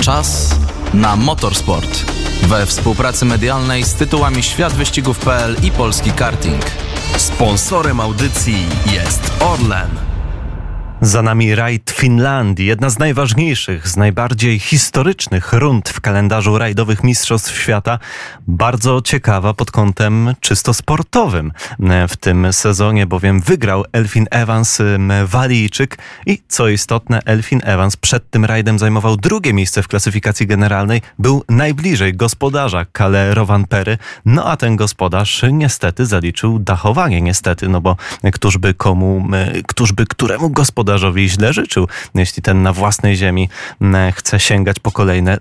Czas na motorsport. We współpracy medialnej z tytułami Świat Wyścigów.pl i Polski Karting. Sponsorem audycji jest Orlen. Za nami rajd Finlandii, jedna z najważniejszych, z najbardziej historycznych rund w kalendarzu rajdowych Mistrzostw Świata. Bardzo ciekawa pod kątem czysto sportowym w tym sezonie, bowiem wygrał Elfin Evans Walijczyk. I co istotne, Elfin Evans przed tym rajdem zajmował drugie miejsce w klasyfikacji generalnej, był najbliżej gospodarza Kale Rovanpery, no a ten gospodarz niestety zaliczył dachowanie, niestety, no bo któż by komu, któż by któremu gospodarzowi źle życzył, jeśli ten na własnej ziemi chce sięgać po kolejne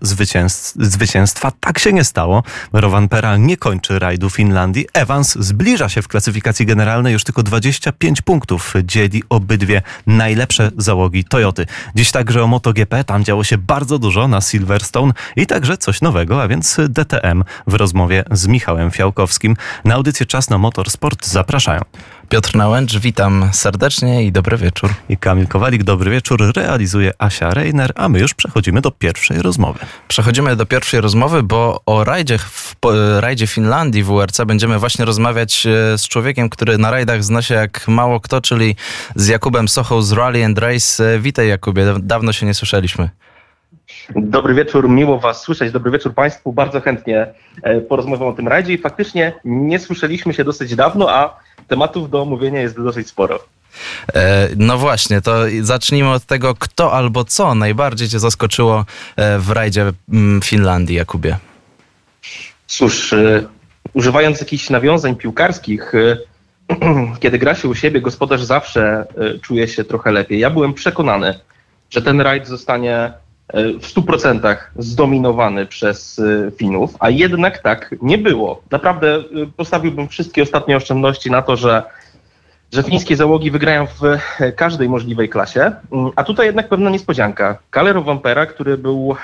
zwycięstwa. Tak się nie stało. Rowan Pera nie kończy rajdu Finlandii. Evans zbliża się w klasyfikacji generalnej. Już tylko 25 punktów dzieli obydwie najlepsze załogi Toyoty. Dziś także o MotoGP. Tam działo się bardzo dużo na Silverstone i także coś nowego, a więc DTM w rozmowie z Michałem Fiałkowskim. Na audycję Czas na Motorsport zapraszają. Piotr Nałęcz, witam serdecznie i dobry wieczór. I Kamil Kowalik, dobry wieczór, realizuje Asia Reiner, a my już przechodzimy do pierwszej rozmowy. Przechodzimy do pierwszej rozmowy, bo o rajdzie, w, rajdzie Finlandii w WRC będziemy właśnie rozmawiać e, z człowiekiem, który na rajdach zna się jak mało kto, czyli z Jakubem Sochą z Rally and Race. E, witaj Jakubie, dawno się nie słyszeliśmy. Dobry wieczór, miło Was słyszeć. Dobry wieczór Państwu. Bardzo chętnie e, porozmawiam o tym rajdzie i faktycznie nie słyszeliśmy się dosyć dawno, a tematów do omówienia jest dosyć sporo. E, no właśnie, to zacznijmy od tego, kto albo co najbardziej Cię zaskoczyło e, w rajdzie mm, Finlandii, Jakubie. Cóż, używając jakichś nawiązań piłkarskich, kiedy gra się u siebie, gospodarz zawsze czuje się trochę lepiej. Ja byłem przekonany, że ten rajd zostanie w 100% zdominowany przez e, Finów, a jednak tak nie było. Naprawdę e, postawiłbym wszystkie ostatnie oszczędności na to, że, że fińskie załogi wygrają w każdej możliwej klasie, mm, a tutaj jednak pewna niespodzianka. Kalero Vampera, który był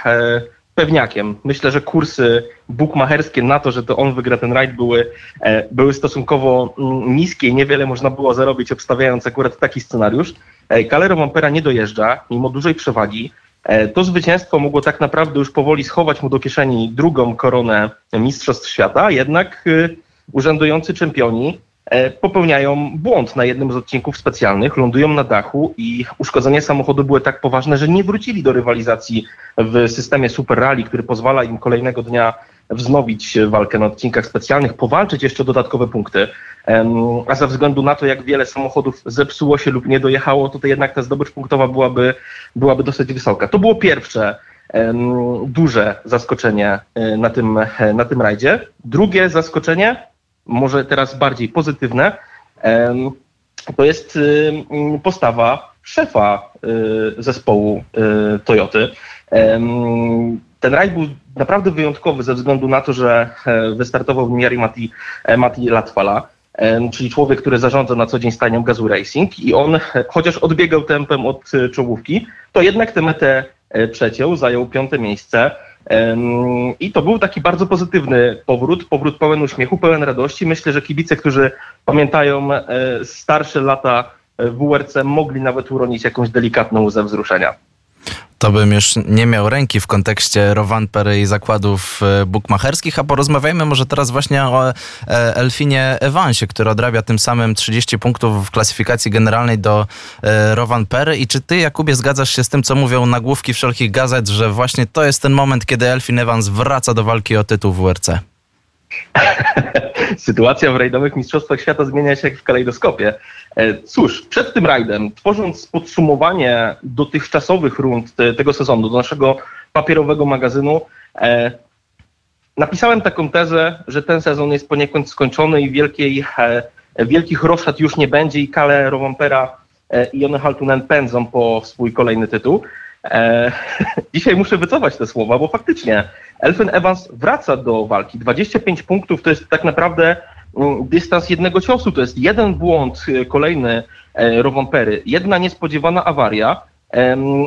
pewniakiem. Myślę, że kursy bukmacherskie na to, że to on wygra ten rajd były, były stosunkowo mm, niskie i niewiele można było zarobić obstawiając akurat taki scenariusz. Kalero Vampera nie dojeżdża, mimo dużej przewagi. E, to zwycięstwo mogło tak naprawdę już powoli schować mu do kieszeni drugą koronę Mistrzostw Świata, jednak y, urzędujący czempioni e, popełniają błąd na jednym z odcinków specjalnych, lądują na dachu i uszkodzenia samochodu były tak poważne, że nie wrócili do rywalizacji w systemie Super Rally, który pozwala im kolejnego dnia wznowić walkę na odcinkach specjalnych, powalczyć jeszcze dodatkowe punkty. A ze względu na to, jak wiele samochodów zepsuło się lub nie dojechało, to jednak ta zdobycz punktowa byłaby, byłaby dosyć wysoka. To było pierwsze duże zaskoczenie e, na tym, e, na tym rajdzie. Drugie zaskoczenie, może teraz bardziej pozytywne, to jest postawa szefa e, zespołu Toyoty. Ten rajd był naprawdę wyjątkowy ze względu na to, że wystartował w nim Mati, Mati Latwala czyli człowiek, który zarządza na co dzień stajnią Gazu Racing i on, chociaż odbiegał tempem od e, czołówki, to jednak tę metę e, przeciął, zajął piąte miejsce. I to był taki bardzo pozytywny powrót, powrót pełen uśmiechu, pełen radości. Myślę, że kibice, którzy pamiętają e, starsze lata w WRC, mogli nawet uronić jakąś delikatną łzę wzruszenia to bym już nie miał ręki w kontekście Rovanpery i zakładów e, bukmacherskich, a porozmawiajmy może teraz właśnie o e, Elfinie Evansie, który odrabia tym samym 30 punktów w klasyfikacji generalnej do e, Rovanpery. I czy ty, Jakubie, zgadzasz się z tym, co mówią nagłówki wszelkich gazet, że właśnie to jest ten moment, kiedy Elfin Evans wraca do walki o tytuł WRC? Sytuacja w rajdowych mistrzostwach świata zmienia się jak w kalejdoskopie. E, cóż, przed tym rajdem, tworząc podsumowanie dotychczasowych rund te, tego sezonu, do naszego papierowego magazynu, e, napisałem taką tezę, że ten sezon jest poniekąd skończony i wielkiej, e, wielkich roszad już nie będzie i Kale Rowampera i Jone Haltunen pędzą po swój kolejny tytuł. Dzisiaj muszę wycofać te słowa, bo faktycznie Elfin Evans wraca do walki. 25 punktów to jest tak naprawdę dystans jednego ciosu. To jest jeden błąd e, kolejny e, Rowampery, jedna niespodziewana awaria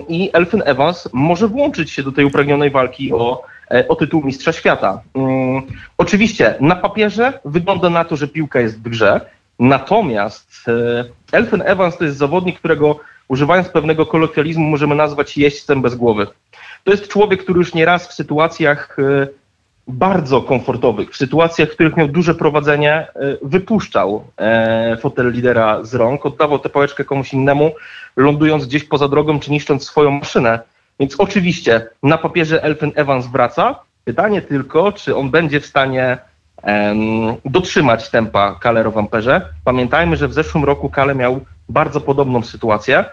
i Elfin Evans może włączyć się do tej upragnionej walki o, e, o tytuł Mistrza Świata. Mm, oczywiście na papierze wygląda na to, że piłka jest w grze, natomiast Elfin Evans to jest zawodnik, którego używając pewnego kolokwializmu, możemy nazwać jeźdźcem bez głowy. To jest człowiek, który już nieraz w sytuacjach bardzo komfortowych, w sytuacjach, w których miał duże prowadzenie, e, wypuszczał e, fotel lidera z rąk, oddawał tę pałeczkę komuś innemu, lądując gdzieś poza drogą czy niszcząc swoją maszynę. Więc oczywiście na papierze Elfin Evans wraca. Pytanie tylko, czy on będzie w stanie dotrzymać tempa Kalero w Amperze. Pamiętajmy, że w zeszłym roku Kale miał bardzo podobną sytuację,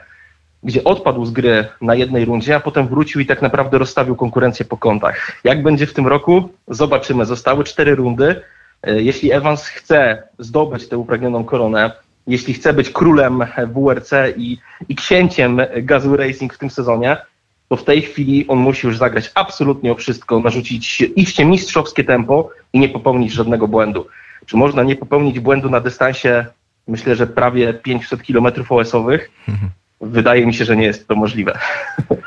gdzie odpadł z gry na jednej rundzie, a potem wrócił i tak naprawdę rozstawił konkurencję po kątach. Jak będzie w tym roku? Zobaczymy. Zostały cztery rundy. E, jeśli Evans chce zdobyć tę upragnioną koronę, jeśli chce być królem WRC i, i księciem Gazu Racing w tym sezonie, to w tej chwili on musi już zagrać absolutnie o wszystko, narzucić iście mistrzowskie tempo i nie popełnić żadnego błędu. Czy można nie popełnić błędu na dystansie, myślę, że prawie 500 km OS-owych? Mhm. Wydaje mi się, że nie jest to możliwe.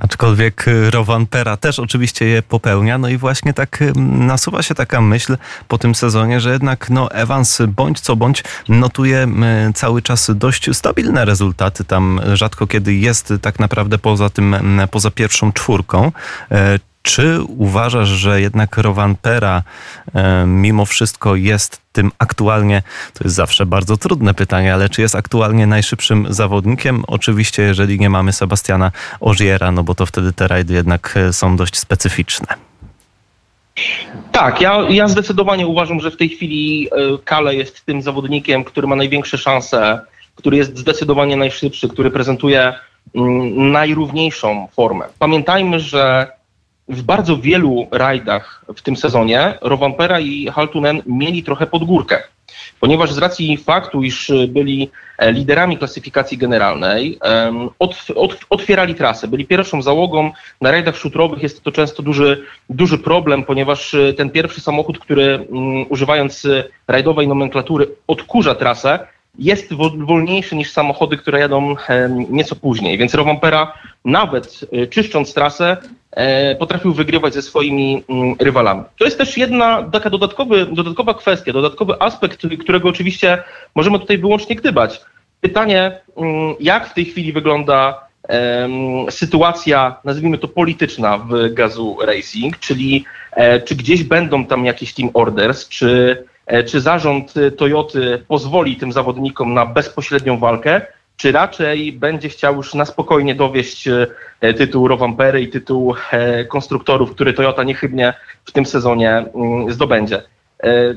Aczkolwiek y, Rowan Pera też oczywiście je popełnia. No i właśnie tak y, nasuwa się taka myśl po tym sezonie, że jednak no Evans bądź co bądź notuje cały czas dość stabilne rezultaty. Tam rzadko kiedy jest tak naprawdę poza tym, poza pierwszą czwórką. Czy uważasz, że jednak Rovanpera e, mimo wszystko jest tym aktualnie, to jest zawsze bardzo trudne pytanie, ale czy jest aktualnie najszybszym zawodnikiem? Oczywiście, jeżeli nie mamy Sebastiana Ogiera, no bo to wtedy te rajdy jednak e, są dość specyficzne. Tak, ja, ja zdecydowanie uważam, że w tej chwili e, Kale jest tym zawodnikiem, który ma największe szanse, który jest zdecydowanie najszybszy, który prezentuje mm, najrówniejszą formę. Pamiętajmy, że w bardzo wielu rajdach w tym sezonie Rowampera i Haltunen mieli trochę pod górkę, ponieważ z racji faktu, iż byli e, liderami klasyfikacji generalnej, od, otwierali trasę, byli pierwszą załogą. Na rajdach szutrowych jest to często duży, duży problem, ponieważ e, ten pierwszy samochód, który um, używając e, rajdowej nomenklatury odkurza trasę, jest wolniejszy niż samochody, które jadą nieco później. Więc Rowampera nawet czyszcząc trasę potrafił wygrywać ze swoimi mm, rywalami. To jest też jedna taka dodatkowy, dodatkowa kwestia, dodatkowy aspekt, którego oczywiście możemy tutaj wyłącznie gdybać. Pytanie, mm, jak w tej chwili wygląda sytuacja, nazwijmy to polityczna w Gazu Racing, czyli e, czy gdzieś będą tam jakieś team orders, czy, e, czy zarząd Toyoty pozwoli tym zawodnikom na bezpośrednią walkę, czy raczej będzie chciał już na spokojnie dowieść e, tytuł Rowampery i tytuł e, konstruktorów, który Toyota niechybnie w tym sezonie mm, zdobędzie. E,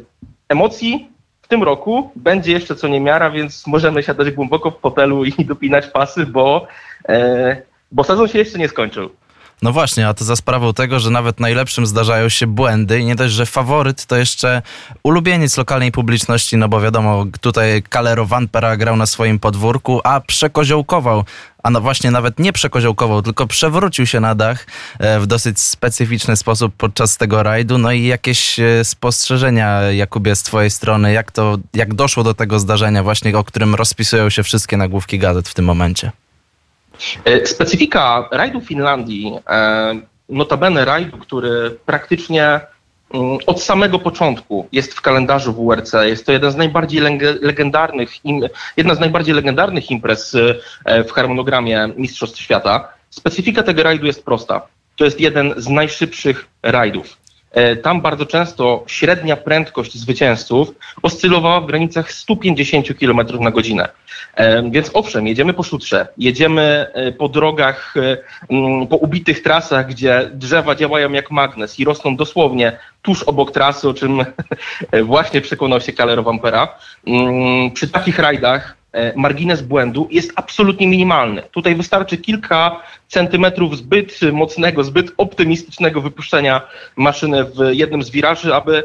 emocji w tym roku będzie jeszcze co niemiara, więc możemy siadać głęboko w fotelu i dopinać pasy, bo, bo sezon się jeszcze nie skończył. No właśnie, a to za sprawą tego, że nawet najlepszym zdarzają się błędy i nie dość, że faworyt to jeszcze ulubieniec lokalnej publiczności, no bo wiadomo, tutaj Calero Vanpera grał na swoim podwórku, a przekoziołkował a no właśnie nawet nie przekoziołkował, tylko przewrócił się na dach e, w dosyć specyficzny sposób podczas tego rajdu. No i jakieś e, spostrzeżenia, Jakubie, z twojej strony, jak to, jak doszło do tego zdarzenia właśnie, o którym rozpisują się wszystkie nagłówki gazet w tym momencie? E, specyfika rajdu Finlandii, e, notabene rajdu, który praktycznie mm, od samego początku jest w kalendarzu WRC. Jest to jeden z najbardziej legendarnych, jedna z najbardziej legendarnych imprez e, w harmonogramie Mistrzostw Świata. Specyfika tego rajdu jest prosta. To jest jeden z najszybszych rajdów. Tam bardzo często średnia prędkość zwycięzców oscylowała w granicach 150 km na godzinę. Więc owszem, jedziemy po szutrze, jedziemy e, po drogach, e, po ubitych trasach, gdzie drzewa działają jak magnes i rosną dosłownie tuż obok trasy, o czym właśnie przekonał się Calero Vampera. Przy takich rajdach e, margines błędu jest absolutnie minimalny. Tutaj wystarczy kilka centymetrów zbyt mocnego, zbyt optymistycznego wypuszczenia maszyny w jednym z wiraży, aby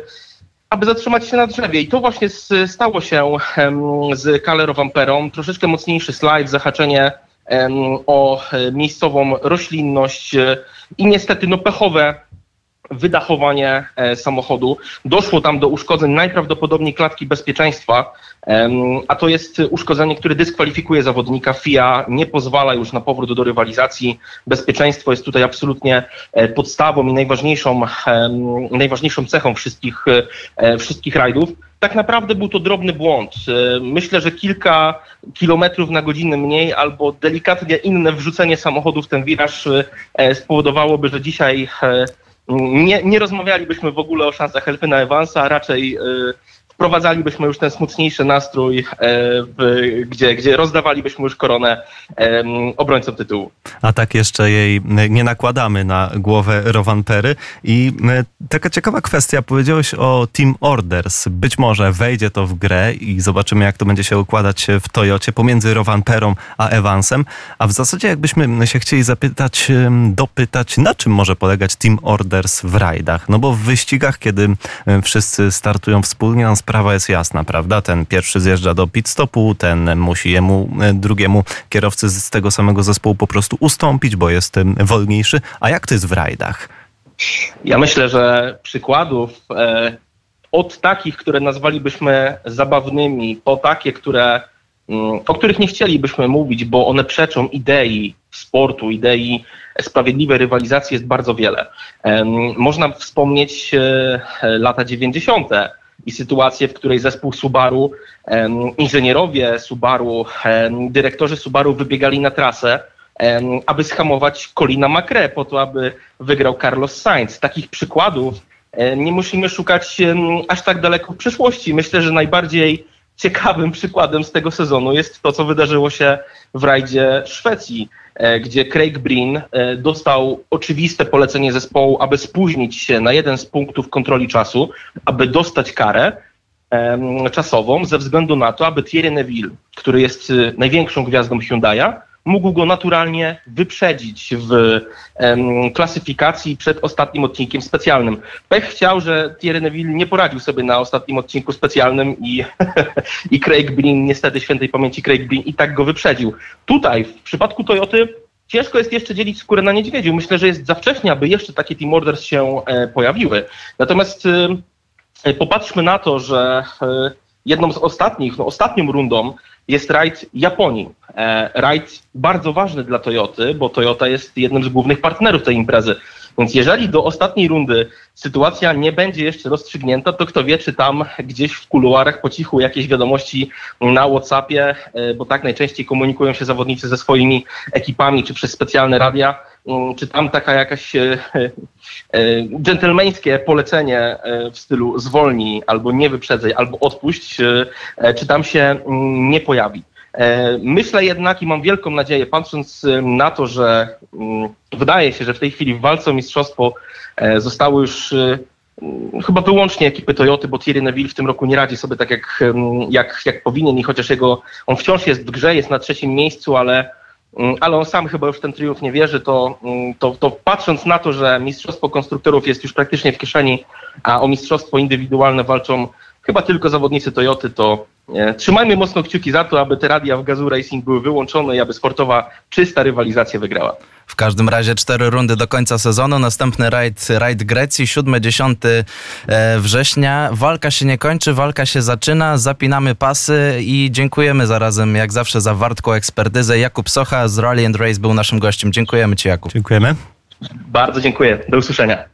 aby zatrzymać się na drzewie. I to właśnie stało się z Kalerowamperą. Troszeczkę mocniejszy slajd, zahaczenie o e, miejscową roślinność e, i niestety no pechowe wydachowanie e, samochodu. Doszło tam do uszkodzeń najprawdopodobniej klatki bezpieczeństwa, a to jest uszkodzenie, które dyskwalifikuje zawodnika. FIA nie pozwala już na powrót do rywalizacji. Bezpieczeństwo jest tutaj absolutnie e, podstawą i najważniejszą, najważniejszą cechą wszystkich, e, wszystkich rajdów. tak naprawdę był to drobny błąd. Myślę, że kilka kilometrów na godzinę mniej albo delikatnie inne wrzucenie samochodu w ten wiraż spowodowałoby, że dzisiaj nie, nie rozmawialibyśmy w ogóle o szansach Elfina Evansa, raczej wprowadzalibyśmy już ten smutniejszy nastrój, e, gdzie, gdzie rozdawalibyśmy już koronę obrońcom tytułu. A tak jeszcze jej nie nakładamy na głowę Rowanpery. I e, taka ciekawa kwestia, powiedziałeś o Team Orders. Być może wejdzie to w grę i zobaczymy, jak to będzie się układać w Toyocie pomiędzy Rowanperą a Evansem. A w zasadzie jakbyśmy się chcieli zapytać, dopytać, na czym może polegać Team Orders w rajdach? No bo w wyścigach, kiedy wszyscy startują wspólnie, sprawa jest jasna, prawda? Ten pierwszy zjeżdża do pit stopu, ten musi jemu e, drugiemu kierowcy z tego samego zespołu po prostu ustąpić, bo jest wolniejszy. A jak to jest w rajdach? Ja myślę, że przykładów e, od takich, które nazwalibyśmy zabawnymi, po takie, które, mm, o których nie chcielibyśmy mówić, bo one przeczą idei sportu, idei sprawiedliwej rywalizacji jest bardzo wiele. Można wspomnieć e, lata 90 i sytuację, w której zespół Subaru, inżynierowie Subaru, dyrektorzy Subaru wybiegali na trasę, aby schamować Colina Macre po to, aby wygrał Carlos Sainz. Takich przykładów nie musimy szukać aż tak daleko w przyszłości. Myślę, że najbardziej ciekawym przykładem z tego sezonu jest to, co wydarzyło się w rajdzie Szwecji. E, gdzie Craig Breen e, dostał oczywiste polecenie zespołu, aby spóźnić się na jeden z punktów kontroli czasu, aby dostać karę czasową ze względu na to, aby Thierry Neville, który jest e, największą gwiazdą Hyundai'a, mógł go naturalnie wyprzedzić w klasyfikacji przed ostatnim odcinkiem specjalnym. Pech chciał, że Thierry Neville nie poradził sobie na ostatnim odcinku specjalnym i, i Craig Breen, niestety świętej pamięci Craig Breen i tak go wyprzedził. Tutaj w przypadku Toyoty ciężko jest jeszcze dzielić skórę na niedźwiedziu. Myślę, że jest za wcześnie, aby jeszcze takie team orders się e, pojawiły. Natomiast e, popatrzmy na to, że e, jedną z ostatnich, no ostatnią rundą jest rajd Japonii. E, rajd bardzo ważny dla Toyoty, bo Toyota jest jednym z głównych partnerów tej imprezy. Więc jeżeli do ostatniej rundy sytuacja nie będzie jeszcze rozstrzygnięta, to kto wie, czy tam gdzieś w kuluarach po cichu jakieś wiadomości na WhatsAppie, e, bo tak najczęściej komunikują się zawodnicy ze swoimi ekipami, czy przez specjalne radia, mm, czy tam taka jakaś e, dżentelmeńskie polecenie w stylu zwolnij, albo nie wyprzedzaj, albo odpuść, czy tam się mm, nie pojawi. E, myślę jednak i mam wielką nadzieję, patrząc na to, że mm, wydaje się, że w tej chwili w walce o mistrzostwo e, zostały już e, chyba wyłącznie ekipy Toyoty, bo Thierry Neville w tym roku nie radzi sobie tak jak, jak, jak powinien i chociaż jego, on wciąż jest w grze, jest na trzecim miejscu, ale, ale on sam chyba już w ten triumf nie wierzy, to, to, to patrząc na to, że mistrzostwo konstruktorów jest już praktycznie w kieszeni, a o mistrzostwo indywidualne walczą chyba tylko zawodnicy Toyoty, to? Trzymajmy mocno kciuki za to, aby te radia w Gazu Racing były wyłączone i aby sportowa, czysta rywalizacja wygrała. W każdym razie cztery rundy do końca sezonu. Następny rajd, rajd Grecji, 7-10 e, września. Walka się nie kończy, walka się zaczyna. Zapinamy pasy i dziękujemy zarazem, jak zawsze, za wartką ekspertyzę. Jakub Socha z Rally and Race był naszym gościem. Dziękujemy Ci, Jakub. Dziękujemy. Bardzo dziękuję. Do usłyszenia.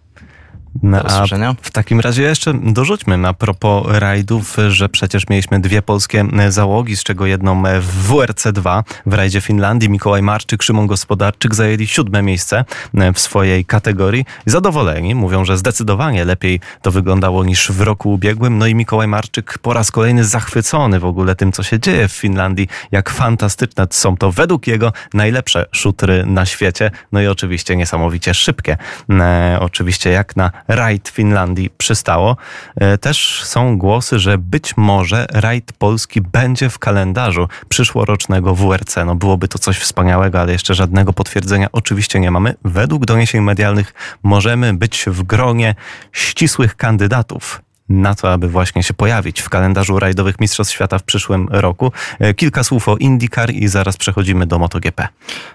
No, a w takim razie jeszcze dorzućmy na propos rajdów, że przecież mieliśmy dwie polskie załogi, z czego jedną w WRC2 w rajdzie Finlandii. Mikołaj Marczyk, Szymon Gospodarczyk zajęli siódme miejsce w swojej kategorii. Zadowoleni, mówią, że zdecydowanie lepiej to wyglądało niż w roku ubiegłym. No i Mikołaj Marczyk po raz kolejny zachwycony w ogóle tym, co się dzieje w Finlandii, jak fantastyczne są to według jego najlepsze szutry na świecie. No i oczywiście niesamowicie szybkie. E, oczywiście jak na rajd Finlandii przystało. E, też są głosy, że być może rajd Polski będzie w kalendarzu przyszłorocznego WRC. No byłoby to coś wspaniałego, ale jeszcze żadnego potwierdzenia oczywiście nie mamy. Według doniesień medialnych możemy być w gronie ścisłych kandydatów na to, aby właśnie się pojawić w kalendarzu rajdowych Mistrzostw Świata w przyszłym roku. E, kilka słów o IndyCar i zaraz przechodzimy do MotoGP.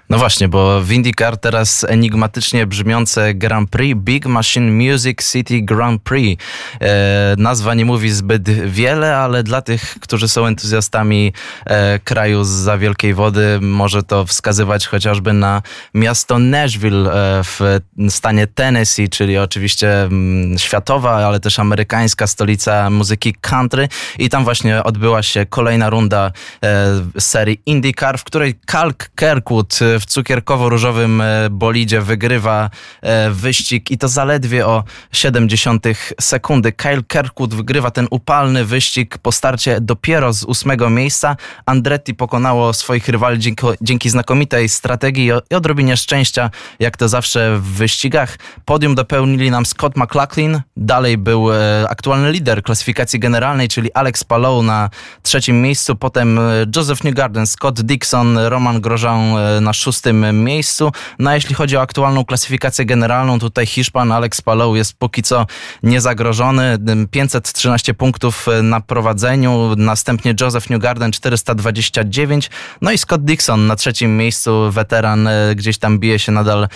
No właśnie, bo w IndyCar teraz enigmatycznie brzmiące Grand Prix Big Machine Music City Grand Prix. E, nazwa nie mówi zbyt wiele, ale dla tych, którzy są entuzjastami e, kraju za wielkiej wody, może to wskazywać chociażby na miasto Nashville e, w stanie Tennessee, czyli oczywiście m, mm, światowa, ale też amerykańska brytyjska stolica muzyki country i tam właśnie odbyła się kolejna runda e, serii IndyCar, w której Kalk Kirkwood w cukierkowo-różowym e, bolidzie wygrywa e, wyścig i to zaledwie o 70 sekundy. Kyle Kirkwood wygrywa ten upalny wyścig po starcie dopiero z ósmego miejsca. Andretti pokonało swoich rywali dzięki, dzięki znakomitej strategii i odrobinie szczęścia, jak to zawsze w wyścigach. Podium dopełnili nam Scott McLaughlin, dalej był e, aktualny lider klasyfikacji generalnej, czyli Alex Palou na trzecim miejscu, potem e, Joseph Newgarden, Scott Dixon, Roman Grosjean e, na szóstym miejscu. No a jeśli chodzi o aktualną klasyfikację generalną, tutaj Hiszpan Alex Palou jest póki co niezagrożony. 513 punktów na prowadzeniu, następnie Joseph Newgarden 429, no i Scott Dixon na trzecim miejscu, weteran gdzieś tam bije się nadal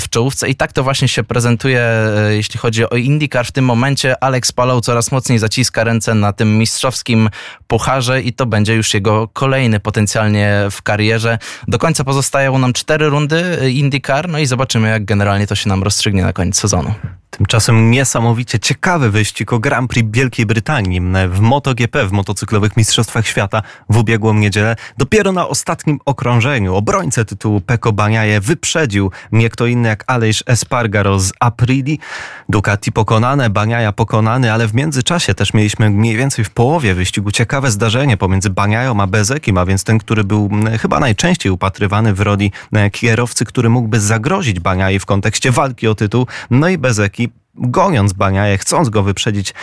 w czołówce i tak to właśnie się prezentuje, jeśli chodzi o IndyCar. W tym momencie Alex Palou coraz mocniej zaciska ręce na tym mistrzowskim pucharze i to będzie już jego kolejny potencjalnie w karierze. Do końca pozostają nam cztery rundy IndyCar, no i zobaczymy, jak generalnie to się nam rozstrzygnie na koniec sezonu. Tymczasem niesamowicie ciekawy wyścig o Grand Prix Wielkiej Brytanii w MotoGP, w motocyklowych Mistrzostwach Świata w ubiegłą niedzielę. Dopiero na ostatnim okrążeniu obrońcę tytułu Peko Baniaje wyprzedził nie kto inny jak Aleix Espargaro z Aprili. Ducati pokonane, Baniaja pokonany, ale w międzyczasie też mieliśmy mniej więcej w połowie wyścigu ciekawe zdarzenie pomiędzy Baniają a Bezekim, a więc ten, który był chyba najczęściej upatrywany w roli kierowcy, który mógłby zagrozić Baniai w kontekście walki o tytuł. No i Bezeki goniąc Baniaje, chcąc go wyprzedzić,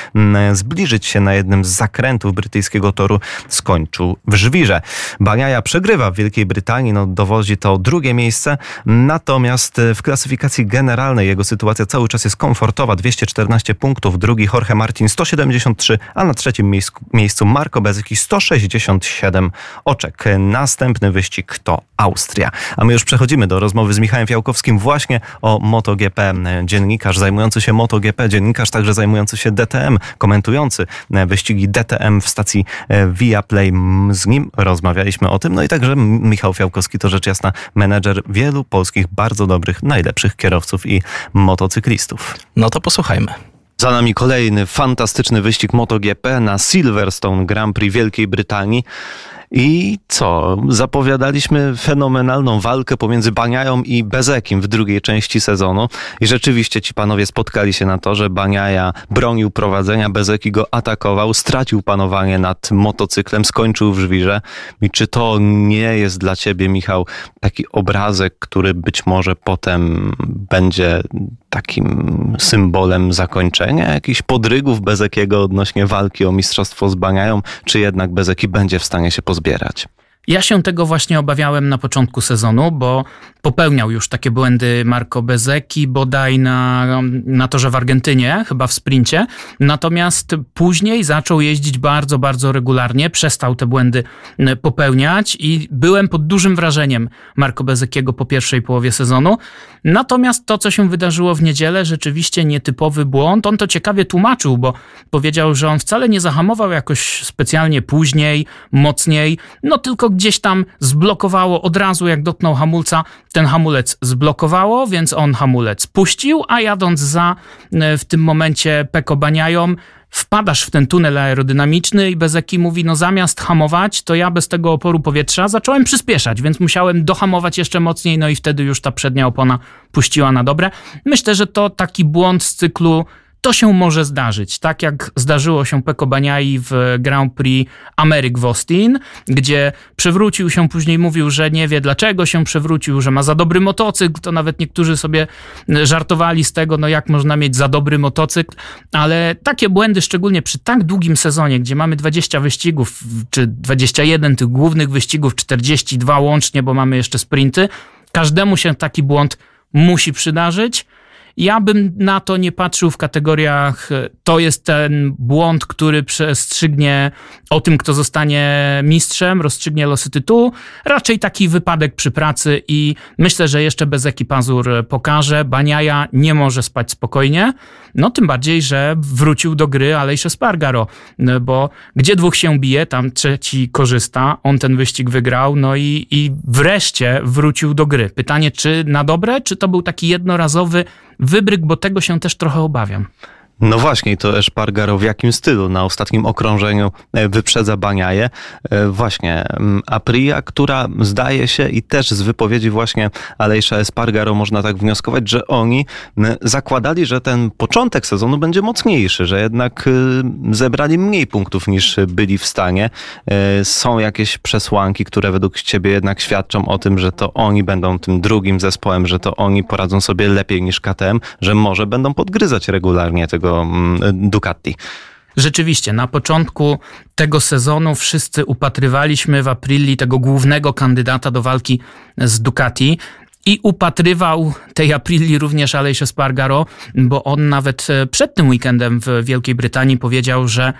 zbliżyć się na jednym z zakrętów brytyjskiego toru, skończył w żwirze. Baniaja przegrywa w Wielkiej Brytanii, no dowodzi to drugie miejsce, natomiast w klasyfikacji generalnej jego sytuacja cały czas jest komfortowa, 214 punktów, drugi Jorge Martin 173, a na trzecim miejscu Marco Bezyki 167 oczek. Następny wyścig to Austria. A my już przechodzimy do rozmowy z Michałem Fiałkowskim właśnie o MotoGP. Dziennikarz zajmujący się MotoGP, dziennikarz także zajmujący się DTM, komentujący e, wyścigi DTM w stacji e, Viaplay. Z nim rozmawialiśmy o tym. No i także Michał Fiałkowski to rzecz jasna menedżer wielu polskich bardzo dobrych, najlepszych kierowców i motocyklistów. No to posłuchajmy. Za nami kolejny fantastyczny wyścig MotoGP na Silverstone Grand Prix Wielkiej Brytanii. I co? Zapowiadaliśmy fenomenalną walkę pomiędzy Baniają i Bezekim w drugiej części sezonu. I rzeczywiście ci panowie spotkali się na to, że Baniaja bronił prowadzenia, Bezeki go atakował, stracił panowanie nad motocyklem, skończył w żwirze. I czy to nie jest dla ciebie, Michał, taki obrazek, który być może potem będzie takim symbolem zakończenia jakichś podrygów Bezekiego odnośnie walki o mistrzostwo z Baniają, czy jednak Bezeki będzie w stanie się pozbierać? Ja się tego właśnie obawiałem na początku sezonu, bo popełniał już takie błędy Marco Bezeki, bodaj na, na torze w Argentynie, chyba w sprincie. Natomiast później zaczął jeździć bardzo, bardzo regularnie, przestał te błędy popełniać i byłem pod dużym wrażeniem Marco Bezekiego po pierwszej połowie sezonu. Natomiast to, co się wydarzyło w niedzielę, rzeczywiście nietypowy błąd. On to ciekawie tłumaczył, bo powiedział, że on wcale nie zahamował jakoś specjalnie później, mocniej, no tylko gdzieś tam zblokowało od razu, jak dotknął hamulca, ten hamulec zblokowało, więc on hamulec puścił, a jadąc za e, w tym momencie Peko Baniają, wpadasz w ten tunel aerodynamiczny i Bezeki mówi, no zamiast hamować, to ja bez tego oporu powietrza zacząłem przyspieszać, więc musiałem dohamować jeszcze mocniej, no i wtedy już ta przednia opona puściła na dobre. Myślę, że to taki błąd z cyklu to się może zdarzyć, tak jak zdarzyło się Peko Baniai w Grand Prix Ameryk w Austin, gdzie przewrócił się, później mówił, że nie wie dlaczego się przewrócił, że ma za dobry motocykl, to nawet niektórzy sobie żartowali z tego, no jak można mieć za dobry motocykl, ale takie błędy, szczególnie przy tak długim sezonie, gdzie mamy 20 wyścigów, czy 21 tych głównych wyścigów, 42 łącznie, bo mamy jeszcze sprinty, każdemu się taki błąd musi przydarzyć, ja bym na to nie patrzył w kategoriach, to jest ten błąd, który przestrzygnie o tym, kto zostanie mistrzem, rozstrzygnie losy tytułu. Raczej taki wypadek przy pracy i myślę, że jeszcze bez ekipazur pokaże. Baniaja nie może spać spokojnie. No tym bardziej, że wrócił do gry Alejsze Spargaro, bo gdzie dwóch się bije, tam trzeci korzysta. On ten wyścig wygrał, no i, i wreszcie wrócił do gry. Pytanie, czy na dobre, czy to był taki jednorazowy wybryk, bo tego się też trochę obawiam. No właśnie, to Eszpargaro w jakim stylu? Na ostatnim okrążeniu e, wyprzedza Baniaje. E, właśnie, mm, Aprilia, która zdaje się i też z wypowiedzi właśnie Alejsza Espargaro można tak wnioskować, że oni zakładali, że ten początek sezonu będzie mocniejszy, że jednak y, zebrali mniej punktów niż byli w stanie. E, są jakieś przesłanki, które według ciebie jednak świadczą o tym, że to oni będą tym drugim zespołem, że to oni poradzą sobie lepiej niż KTM, że może będą podgryzać regularnie tego tego mm, Ducati. Rzeczywiście, na początku tego sezonu wszyscy upatrywaliśmy w Aprilii tego głównego kandydata do walki z Ducati. I upatrywał tej Aprilii również Aleix Espargaro, bo on nawet e, przed tym weekendem w Wielkiej Brytanii powiedział, że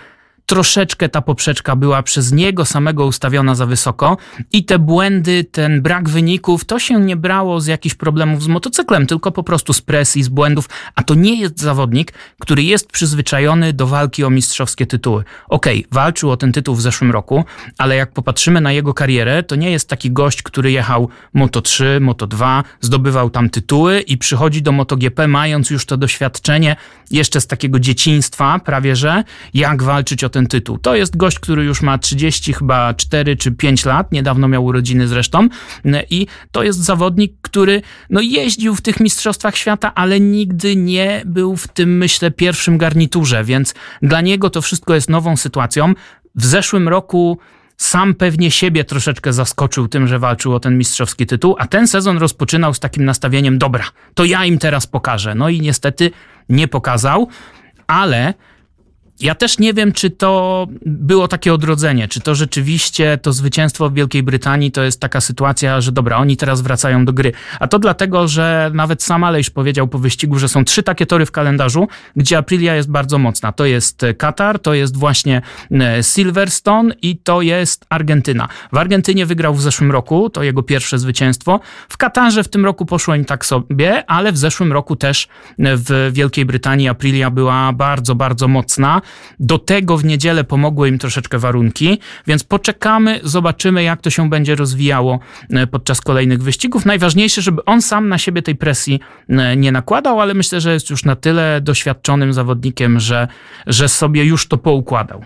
troszeczkę ta poprzeczka była przez niego samego ustawiona za wysoko i te błędy, ten brak wyników, to się nie brało z jakichś problemów z motocyklem, tylko po prostu z presji, z błędów, a to nie jest zawodnik, który jest przyzwyczajony do walki o mistrzowskie tytuły. Okej, okay, walczył o ten tytuł w zeszłym roku, ale jak popatrzymy na jego karierę, to nie jest taki gość, który jechał Moto 3, Moto 2, zdobywał tam tytuły i przychodzi do MotoGP mając już to doświadczenie jeszcze z takiego dzieciństwa prawie, że jak walczyć o ten ten tytuł. To jest gość, który już ma 30 chyba 4 czy 5 lat, niedawno miał urodziny zresztą i to jest zawodnik, który no jeździł w tych mistrzostwach świata, ale nigdy nie był w tym myślę pierwszym garniturze, więc dla niego to wszystko jest nową sytuacją. W zeszłym roku sam pewnie siebie troszeczkę zaskoczył tym, że walczył o ten mistrzowski tytuł, a ten sezon rozpoczynał z takim nastawieniem: dobra, to ja im teraz pokażę. No i niestety nie pokazał, ale ja też nie wiem, czy to było takie odrodzenie, czy to rzeczywiście to zwycięstwo w Wielkiej Brytanii to jest taka sytuacja, że dobra, oni teraz wracają do gry. A to dlatego, że nawet sam Alejsz powiedział po wyścigu, że są trzy takie tory w kalendarzu, gdzie Aprilia jest bardzo mocna. To jest Katar, to jest właśnie e, Silverstone i to jest Argentyna. W Argentynie wygrał w zeszłym roku, to jego pierwsze zwycięstwo. W Katarze w tym roku poszło im tak sobie, ale w zeszłym roku też w Wielkiej Brytanii Aprilia była bardzo, bardzo mocna. Do tego w niedzielę pomogły im troszeczkę warunki, więc poczekamy, zobaczymy, jak to się będzie rozwijało e, podczas kolejnych wyścigów. Najważniejsze, żeby on sam na siebie tej presji e, nie nakładał, ale myślę, że jest już na tyle doświadczonym zawodnikiem, że, że sobie już to poukładał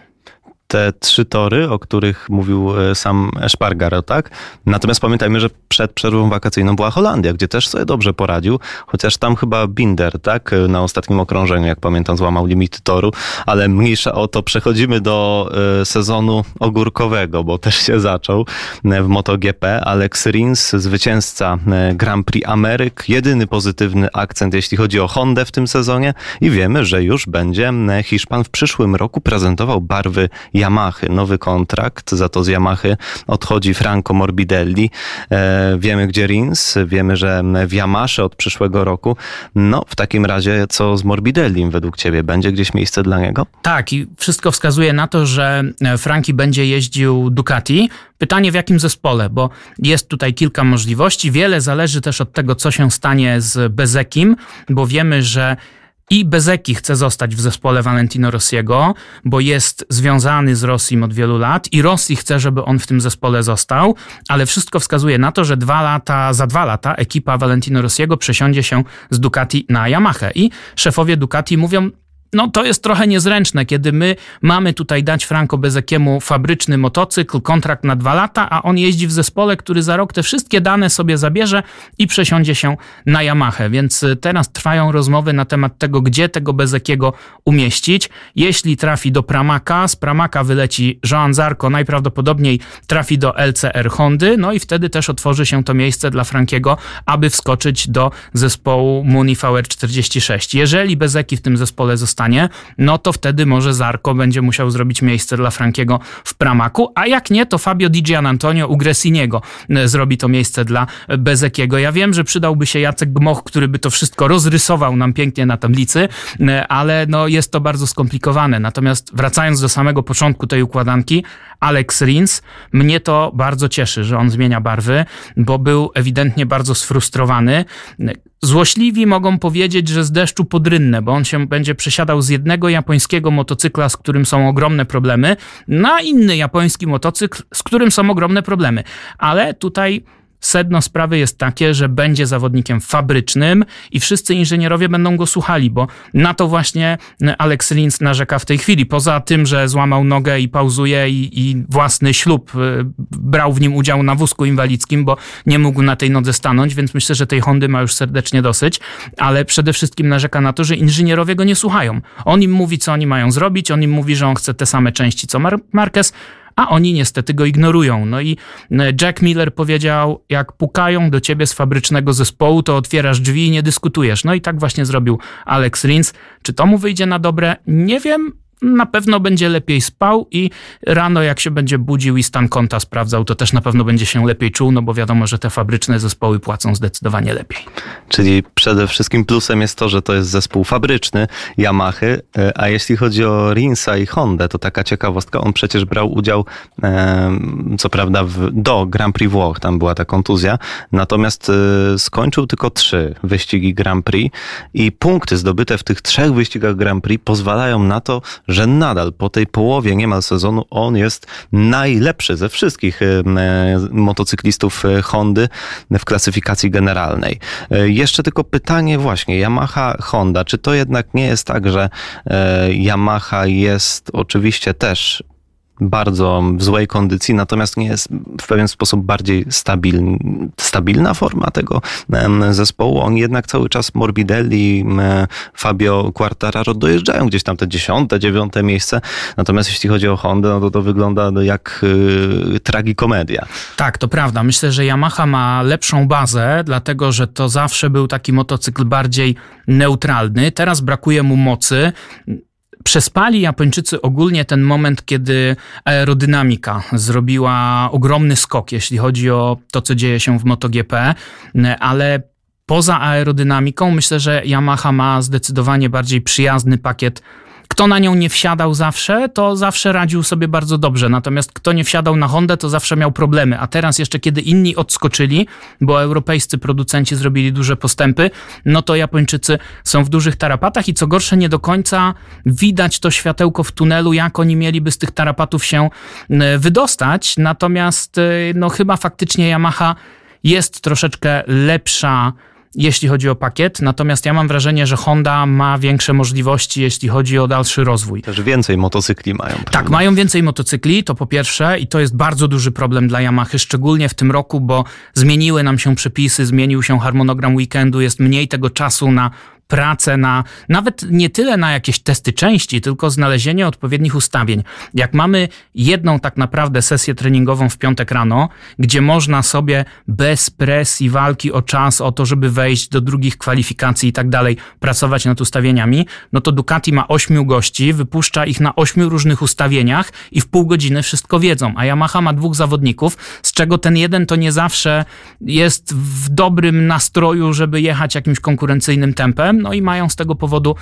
te trzy tory, o których mówił e, sam Espargaro, tak? Natomiast pamiętajmy, że przed przerwą wakacyjną była Holandia, gdzie też sobie dobrze poradził, chociaż tam chyba Binder, tak? Na ostatnim okrążeniu, jak pamiętam, złamał limity toru, ale mniejsza o to. Przechodzimy do e, sezonu ogórkowego, bo też się zaczął e, w MotoGP. Alex Rins, zwycięzca Grand Prix Ameryk, jedyny pozytywny akcent, jeśli chodzi o Hondę w tym sezonie i wiemy, że już będzie Hiszpan w przyszłym roku prezentował barwy Yamahy, nowy kontrakt, za to z Yamahy odchodzi Franco Morbidelli. E, wiemy, gdzie Rins, wiemy, że w Yamasze od przyszłego roku. No, w takim razie, co z Morbidellim według ciebie? Będzie gdzieś miejsce dla niego? Tak, i wszystko wskazuje na to, że Franki będzie jeździł Ducati. Pytanie w jakim zespole, bo jest tutaj kilka możliwości. Wiele zależy też od tego, co się stanie z Bezekim, bo wiemy, że i Bezeki chce zostać w zespole Valentino Rossiego, bo jest związany z Rossim od wielu lat i Rossi chce, żeby on w tym zespole został, ale wszystko wskazuje na to, że dwa lata, za dwa lata ekipa Valentino Rossiego przesiądzie się z Ducati na Yamaha. I szefowie Ducati mówią, no to jest trochę niezręczne, kiedy my mamy tutaj dać Franco Bezekiemu fabryczny motocykl, kontrakt na dwa lata, a on jeździ w zespole, który za rok te wszystkie dane sobie zabierze i przesiądzie się na Yamaha. Więc y, teraz trwają rozmowy na temat tego, gdzie tego Bezekiego umieścić. Jeśli trafi do Pramaka, z Pramaka wyleci Joan Zarco, najprawdopodobniej trafi do LCR Hondy, no i wtedy też otworzy się to miejsce dla Frankiego, aby wskoczyć do zespołu Muni VR46. Jeżeli Bezeki w tym zespole zostanie stanie, no to wtedy może Zarko będzie musiał zrobić miejsce dla Frankiego w Pramaku, a jak nie, to Fabio Di Gian Antonio u Gressiniego e, zrobi to miejsce dla Bezekiego. Ja wiem, że przydałby się Jacek Gmoch, który by to wszystko rozrysował nam pięknie na tablicy, e, ale no jest to bardzo skomplikowane. Natomiast wracając do samego początku tej układanki, Alex Rins, mnie to bardzo cieszy, że on zmienia barwy, bo był ewidentnie bardzo sfrustrowany. Złośliwi mogą powiedzieć, że z deszczu podrynne, bo on się będzie przesiadał z jednego japońskiego motocykla, z którym są ogromne problemy, na inny japoński motocykl, z którym są ogromne problemy. Ale tutaj sedno sprawy jest takie, że będzie zawodnikiem fabrycznym i wszyscy inżynierowie będą go słuchali, bo na to właśnie Alex Linz narzeka w tej chwili. Poza tym, że złamał nogę i pauzuje i, i własny ślub y, brał w nim udział na wózku inwalidzkim, bo nie mógł na tej nodze stanąć, więc myślę, że tej Hondy ma już serdecznie dosyć, ale przede wszystkim narzeka na to, że inżynierowie go nie słuchają. On im mówi, co oni mają zrobić, on im mówi, że on chce te same części co Mar Marquez, a oni niestety go ignorują. No i e, Jack Miller powiedział, jak pukają do ciebie z fabrycznego zespołu, to otwierasz drzwi i nie dyskutujesz. No i tak właśnie zrobił Alex Rins. Czy to mu wyjdzie na dobre? Nie wiem, na pewno będzie lepiej spał i rano jak się będzie budził i stan konta sprawdzał, to też na pewno będzie się lepiej czuł, no bo wiadomo, że te fabryczne zespoły płacą zdecydowanie lepiej. Czyli przede wszystkim plusem jest to, że to jest zespół fabryczny Yamaha, e, a jeśli chodzi o Rinsa i Hondę, to taka ciekawostka, on przecież brał udział co prawda w, do Grand Prix Włoch, tam była ta kontuzja, natomiast e, skończył tylko trzy wyścigi Grand Prix i punkty zdobyte w tych trzech wyścigach Grand Prix pozwalają na to, że nadal po tej połowie niemal sezonu on jest najlepszy ze wszystkich e, motocyklistów e, Hondy w klasyfikacji generalnej. E, jeszcze tylko pytanie właśnie, Yamaha Honda, czy to jednak nie jest tak, że Yamaha jest oczywiście też bardzo w złej kondycji, natomiast nie jest w pewien sposób bardziej stabilny, stabilna forma tego zespołu. Oni jednak cały czas Morbidelli, Fabio Quartararo dojeżdżają gdzieś tam te dziesiąte, dziewiąte miejsce. Natomiast jeśli chodzi o Hondę, no to to wygląda jak y, tragikomedia. Tak, to prawda. Myślę, że Yamaha ma lepszą bazę, dlatego że to zawsze był taki motocykl bardziej neutralny. Teraz brakuje mu mocy przespali Japończycy ogólnie ten moment, kiedy aerodynamika zrobiła ogromny skok, jeśli chodzi o to, co dzieje się w MotoGP, ale poza aerodynamiką myślę, że Yamaha ma zdecydowanie bardziej przyjazny pakiet kto na nią nie wsiadał zawsze, to zawsze radził sobie bardzo dobrze. Natomiast kto nie wsiadał na Hondę, to zawsze miał problemy. A teraz jeszcze kiedy inni odskoczyli, bo europejscy producenci zrobili duże postępy, no to Japończycy są w dużych tarapatach i co gorsze, nie do końca widać to światełko w tunelu, jak oni mieliby z tych tarapatów się wydostać. Natomiast no chyba faktycznie Yamaha jest troszeczkę lepsza jeśli chodzi o pakiet, natomiast ja mam wrażenie, że Honda ma większe możliwości, jeśli chodzi o dalszy rozwój. Też więcej motocykli mają. Prawda? Tak, mają więcej motocykli, to po pierwsze i to jest bardzo duży problem dla Yamaha, szczególnie w tym roku, bo zmieniły nam się przepisy, zmienił się harmonogram weekendu, jest mniej tego czasu na pracę na nawet nie tyle na jakieś testy części, tylko znalezienie odpowiednich ustawień. Jak mamy jedną tak naprawdę sesję treningową w piątek rano, gdzie można sobie bez presji walki o czas, o to, żeby wejść do drugich kwalifikacji i tak dalej, pracować nad ustawieniami, no to Ducati ma ośmiu gości, wypuszcza ich na ośmiu różnych ustawieniach i w pół godziny wszystko wiedzą, a Yamaha ma dwóch zawodników, z czego ten jeden to nie zawsze jest w dobrym nastroju, żeby jechać jakimś konkurencyjnym tempem, no i mają z tego powodu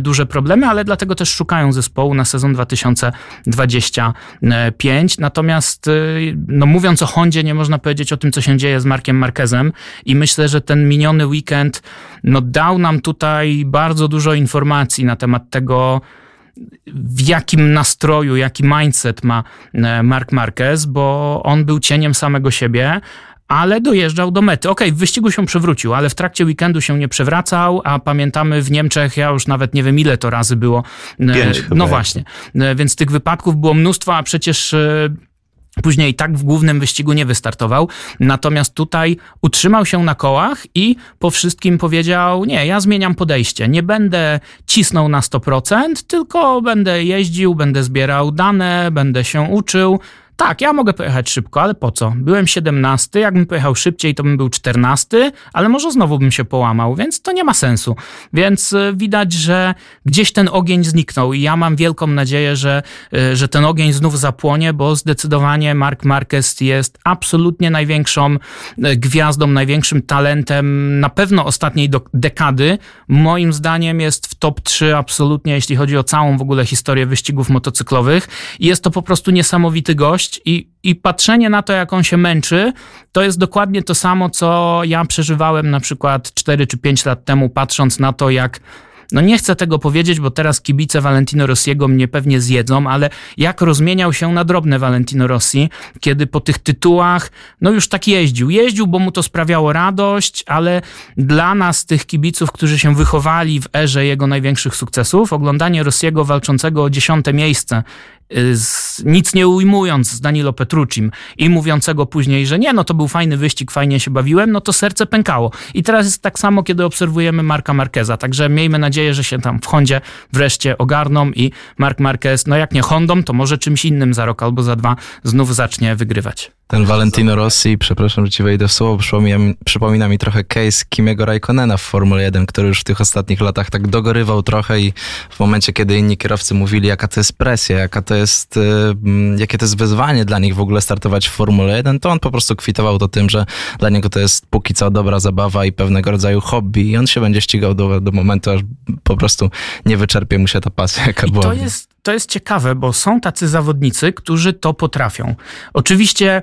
duże problemy, ale dlatego też szukają zespołu na sezon 2025. Natomiast, y, no mówiąc o Hondzie, nie można powiedzieć o tym, co się dzieje z Markiem Marquezem i myślę, że ten miniony weekend no, dał nam tutaj bardzo dużo informacji na temat tego, w jakim nastroju, jaki mindset ma Mark Marquez, bo on był cieniem samego siebie, ale dojeżdżał do mety. Okej, okay, w wyścigu się przewrócił, ale w trakcie weekendu się nie przewracał, a pamiętamy w Niemczech, ja już nawet nie wiem ile to razy było. E, Pięć no właśnie, e, więc tych wypadków było mnóstwo, a przecież e, Później tak w głównym wyścigu nie wystartował, natomiast tutaj utrzymał się na kołach i po wszystkim powiedział: Nie, ja zmieniam podejście. Nie będę cisnął na 100%, tylko będę jeździł, będę zbierał dane, będę się uczył, tak, ja mogę pojechać szybko, ale po co? Byłem 17, jakbym pojechał szybciej, to bym był 14, ale może znowu bym się połamał, więc to nie ma sensu. Więc y, widać, że gdzieś ten ogień zniknął i ja mam wielką nadzieję, że, y, że ten ogień znów zapłonie, bo zdecydowanie Mark Marquez jest absolutnie największą y, gwiazdą, największym talentem na pewno ostatniej dekady. Moim zdaniem jest w top 3 absolutnie, jeśli chodzi o całą w ogóle historię wyścigów motocyklowych. Jest to po prostu niesamowity gość i, i patrzenie na to, jak on się męczy, to jest dokładnie to samo, co ja przeżywałem na przykład 4 czy 5 lat temu, patrząc na to, jak no nie chcę tego powiedzieć, bo teraz kibice Valentino Rossiego mnie pewnie zjedzą, ale jak rozmieniał się na drobne Valentino Rossi, kiedy po tych tytułach, no już tak jeździł. Jeździł, bo mu to sprawiało radość, ale dla nas, tych kibiców, którzy się wychowali w erze jego największych sukcesów, oglądanie Rossiego walczącego o dziesiąte miejsce z, nic nie ujmując z Danilo Petrucim i mówiącego później, że nie, no to był fajny wyścig, fajnie się bawiłem, no to serce pękało. I teraz jest tak samo, kiedy obserwujemy Marka Marqueza, także miejmy nadzieję, że się tam w Hondzie wreszcie ogarną i Mark Marquez, no jak nie Hondą, to może czymś innym za rok albo za dwa znów zacznie wygrywać. Ten Valentino Rossi, przepraszam, że ci wejdę w słowo, przypomina, przypomina mi trochę case Kimiego Raikkonena w Formule 1, który już w tych ostatnich latach tak dogorywał trochę i w momencie, kiedy inni kierowcy mówili, jaka to jest presja, jaka to jest, jakie to jest wyzwanie dla nich w ogóle startować w Formule 1, to on po prostu kwitował to tym, że dla niego to jest póki co dobra zabawa i pewnego rodzaju hobby i on się będzie ścigał do, do momentu, aż po prostu nie wyczerpie mu się ta pasja, jaka I była. To jest to jest ciekawe, bo są tacy zawodnicy, którzy to potrafią. Oczywiście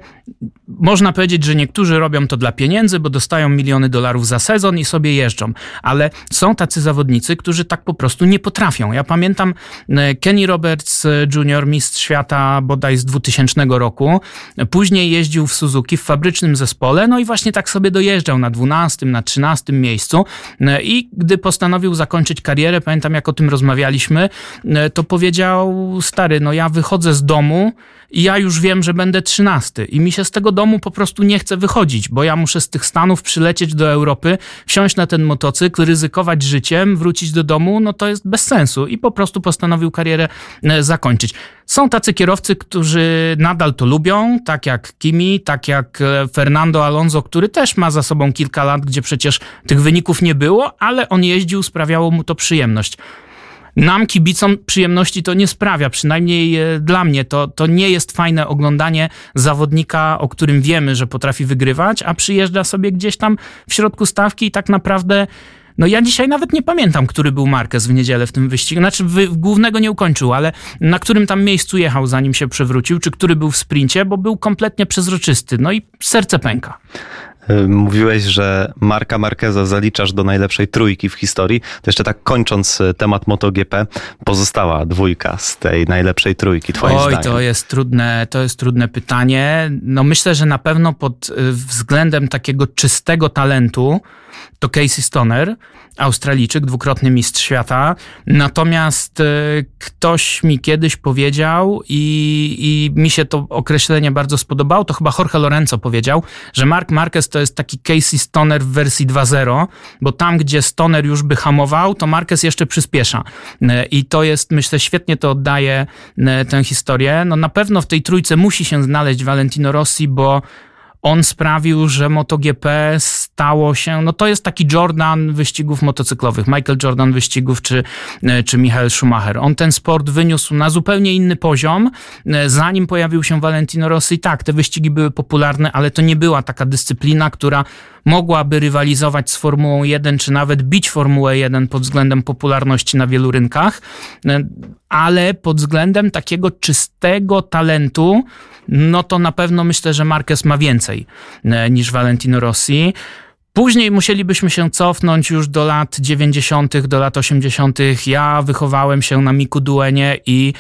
można powiedzieć, że niektórzy robią to dla pieniędzy, bo dostają miliony dolarów za sezon i sobie jeżdżą, ale są tacy zawodnicy, którzy tak po prostu nie potrafią. Ja pamiętam e, Kenny Roberts e, Jr., mistrz świata bodaj z 2000 roku, później jeździł w Suzuki w fabrycznym zespole, no i właśnie tak sobie dojeżdżał na 12, na 13 miejscu e, i gdy postanowił zakończyć karierę, pamiętam jak o tym rozmawialiśmy, to powiedział, stary, no ja wychodzę z domu i ja już wiem, że będę trzynasty i mi się z tego domu po prostu nie chce wychodzić, bo ja muszę z tych Stanów przylecieć do Europy, wsiąść na ten motocykl, ryzykować życiem, wrócić do domu, no to jest bez sensu i po prostu postanowił karierę e, zakończyć. Są tacy kierowcy, którzy nadal to lubią, tak jak Kimi, tak jak e, Fernando Alonso, który też ma za sobą kilka lat, gdzie przecież tych wyników nie było, ale on jeździł, sprawiało mu to przyjemność. Nam, kibicom, przyjemności to nie sprawia, przynajmniej e, dla mnie. To, to nie jest fajne oglądanie zawodnika, o którym wiemy, że potrafi wygrywać, a przyjeżdża sobie gdzieś tam w środku stawki i tak naprawdę. No ja dzisiaj nawet nie pamiętam, który był Marquez w niedzielę w tym wyścigu. Znaczy, wy, głównego nie ukończył, ale na którym tam miejscu jechał, zanim się przewrócił, czy który był w sprincie, bo był kompletnie przezroczysty. No i serce pęka. Y, mówiłeś, że Marka Marqueza zaliczasz do najlepszej trójki w historii. To jeszcze tak kończąc y, temat MotoGP, pozostała dwójka z tej najlepszej trójki, twoim Oj, zdaniem. to jest trudne, to jest trudne pytanie. No myślę, że na pewno pod y, względem takiego czystego talentu to Casey Stoner, Australijczyk, dwukrotny mistrz świata. Natomiast ktoś mi kiedyś powiedział i, i mi się to określenie bardzo spodobało, to chyba Jorge Lorenzo powiedział, że Mark Marquez to jest taki Casey Stoner w wersji 2.0, bo tam, gdzie Stoner już by hamował, to Marquez jeszcze przyspiesza. E, I to jest, myślę, świetnie to oddaje e, tę historię. No na pewno w tej trójce musi się znaleźć Valentino Rossi, bo on sprawił, że MotoGP stało się, no to jest taki Jordan wyścigów motocyklowych, Michael Jordan wyścigów czy, e, czy Michael Schumacher. On ten sport wyniósł na zupełnie inny poziom, e, zanim pojawił się Valentino Rossi. Tak, te wyścigi były popularne, ale to nie była taka dyscyplina, która mogłaby rywalizować z Formułą 1, czy nawet bić Formułę 1 pod względem popularności na wielu rynkach, e, ale pod względem takiego czystego talentu, no to na pewno myślę, że Marquez ma więcej e, niż Valentino Rossi. Później musielibyśmy się cofnąć już do lat 90., do lat 80. Ja wychowałem się na Miku Duenie i